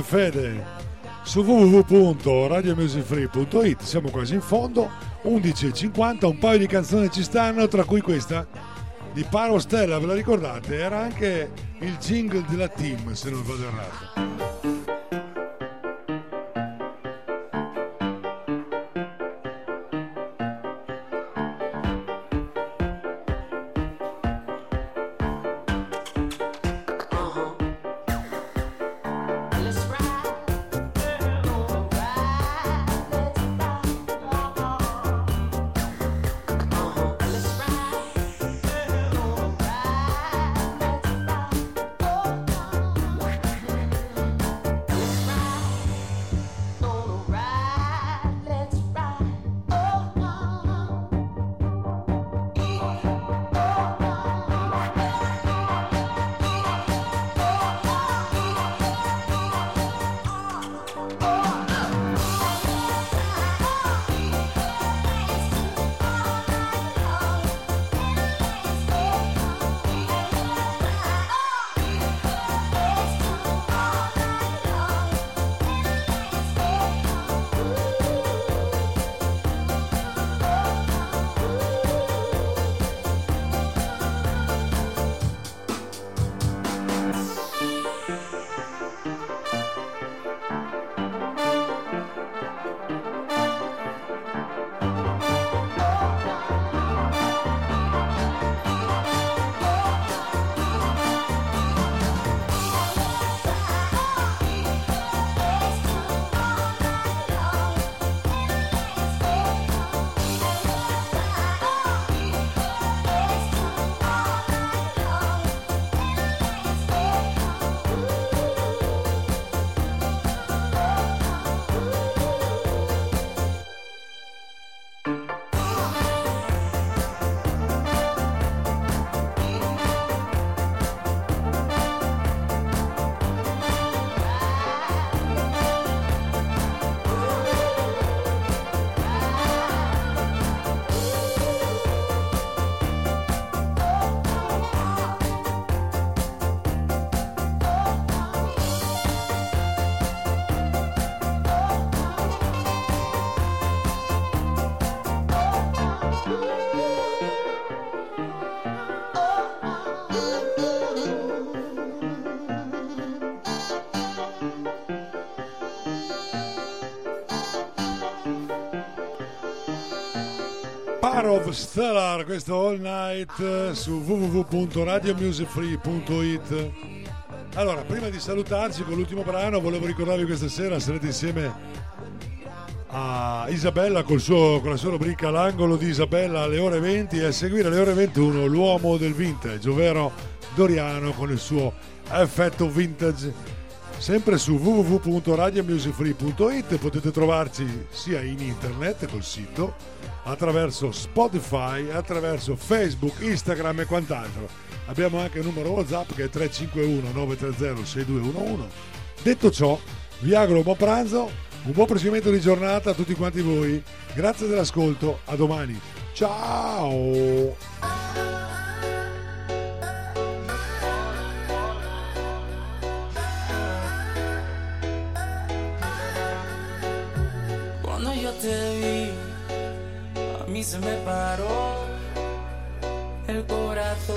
Speaker 1: e
Speaker 11: Fede. Su www.radiomusicfree.it siamo quasi in fondo. 11.50 un paio di canzoni ci stanno tra cui questa di Paro Stella ve la ricordate? era anche il jingle della team se non vado errato.
Speaker 1: Stellar, questo all night eh, su www.radiomusicfree.it. Allora, prima di salutarci con l'ultimo brano, volevo ricordarvi questa sera sarete insieme a Isabella suo- con la sua rubrica L'angolo di Isabella alle ore 20 e a seguire alle ore 21 l'uomo del vintage, ovvero Doriano con il suo effetto vintage. Sempre su www.radiomusicfree.it potete trovarci sia in internet col sito, attraverso Spotify, attraverso Facebook, Instagram e quant'altro. Abbiamo anche il numero WhatsApp che è 351 930 6211. Detto ciò, vi auguro un buon pranzo, un buon proseguimento di giornata a tutti quanti voi. Grazie dell'ascolto, a domani. Ciao!
Speaker 11: Se me paró el corazón,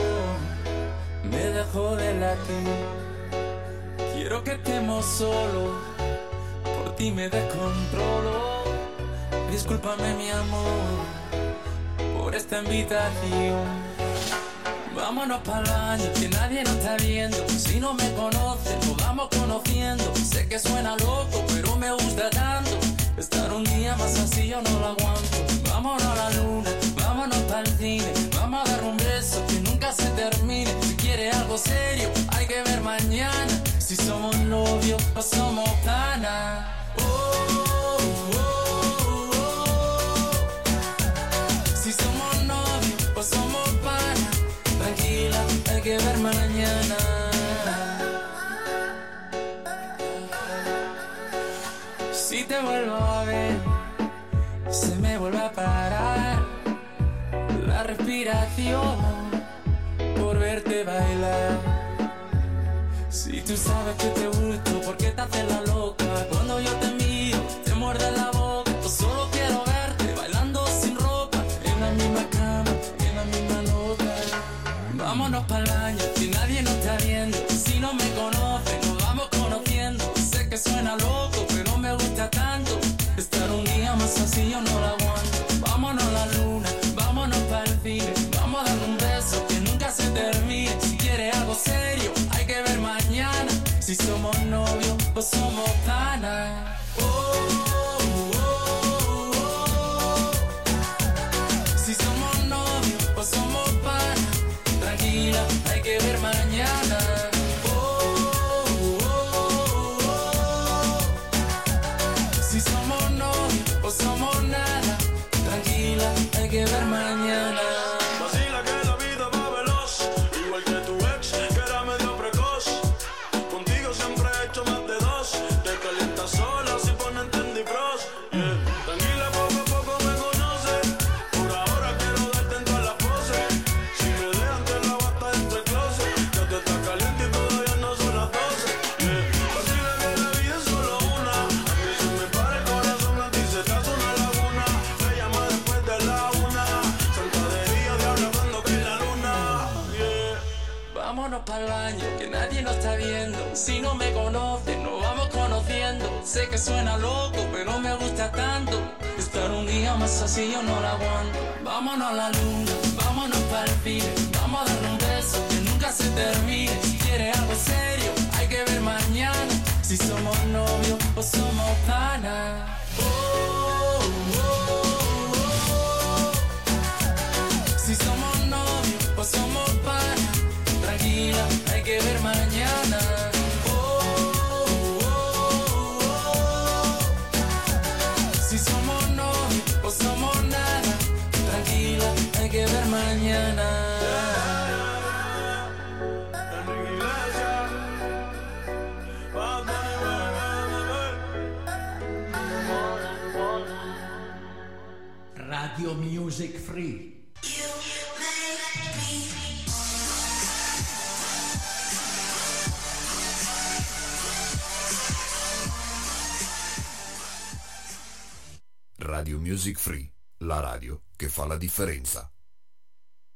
Speaker 11: me dejó de latir. Quiero que estemos solos, por ti me descontrolo. Discúlpame mi amor por esta invitación. Vámonos para el baño, que nadie nos está viendo. Si no me conoces, nos vamos conociendo. Sé que suena loco, pero me gusta tanto. Estar un día más así yo no lo aguanto. Vámonos a la luna, vámonos para el cine. Vamos a dar un beso que nunca se termine. Si quieres algo serio, hay que ver mañana. Si somos novios o somos panas. Oh, oh. Si somos novios o somos panas. Tranquila, hay que ver mañana. Si te vuelvo vuelve a parar la respiración por verte bailar. Si tú sabes que te gusto, ¿por qué te haces la loca? Cuando yo te miro, te muerde la boca. Yo solo quiero verte bailando sin ropa, en la misma cama, en la misma nota. Vámonos para el baño, si nadie nos está viendo. Si no me conoce, nos vamos conociendo. Sé que suena loco, Si somos novios o somos panas. Sé que suena loco, pero me gusta tanto. Estar un día más así yo no lo aguanto. Vámonos a la luna, vámonos para el cine. Vamos a dar un beso que nunca se termine. Si quieres algo serio, hay que ver mañana. Si somos novios o somos panas. Oh,
Speaker 7: Music Free.
Speaker 22: Radio Music Free, la radio che fa la differenza.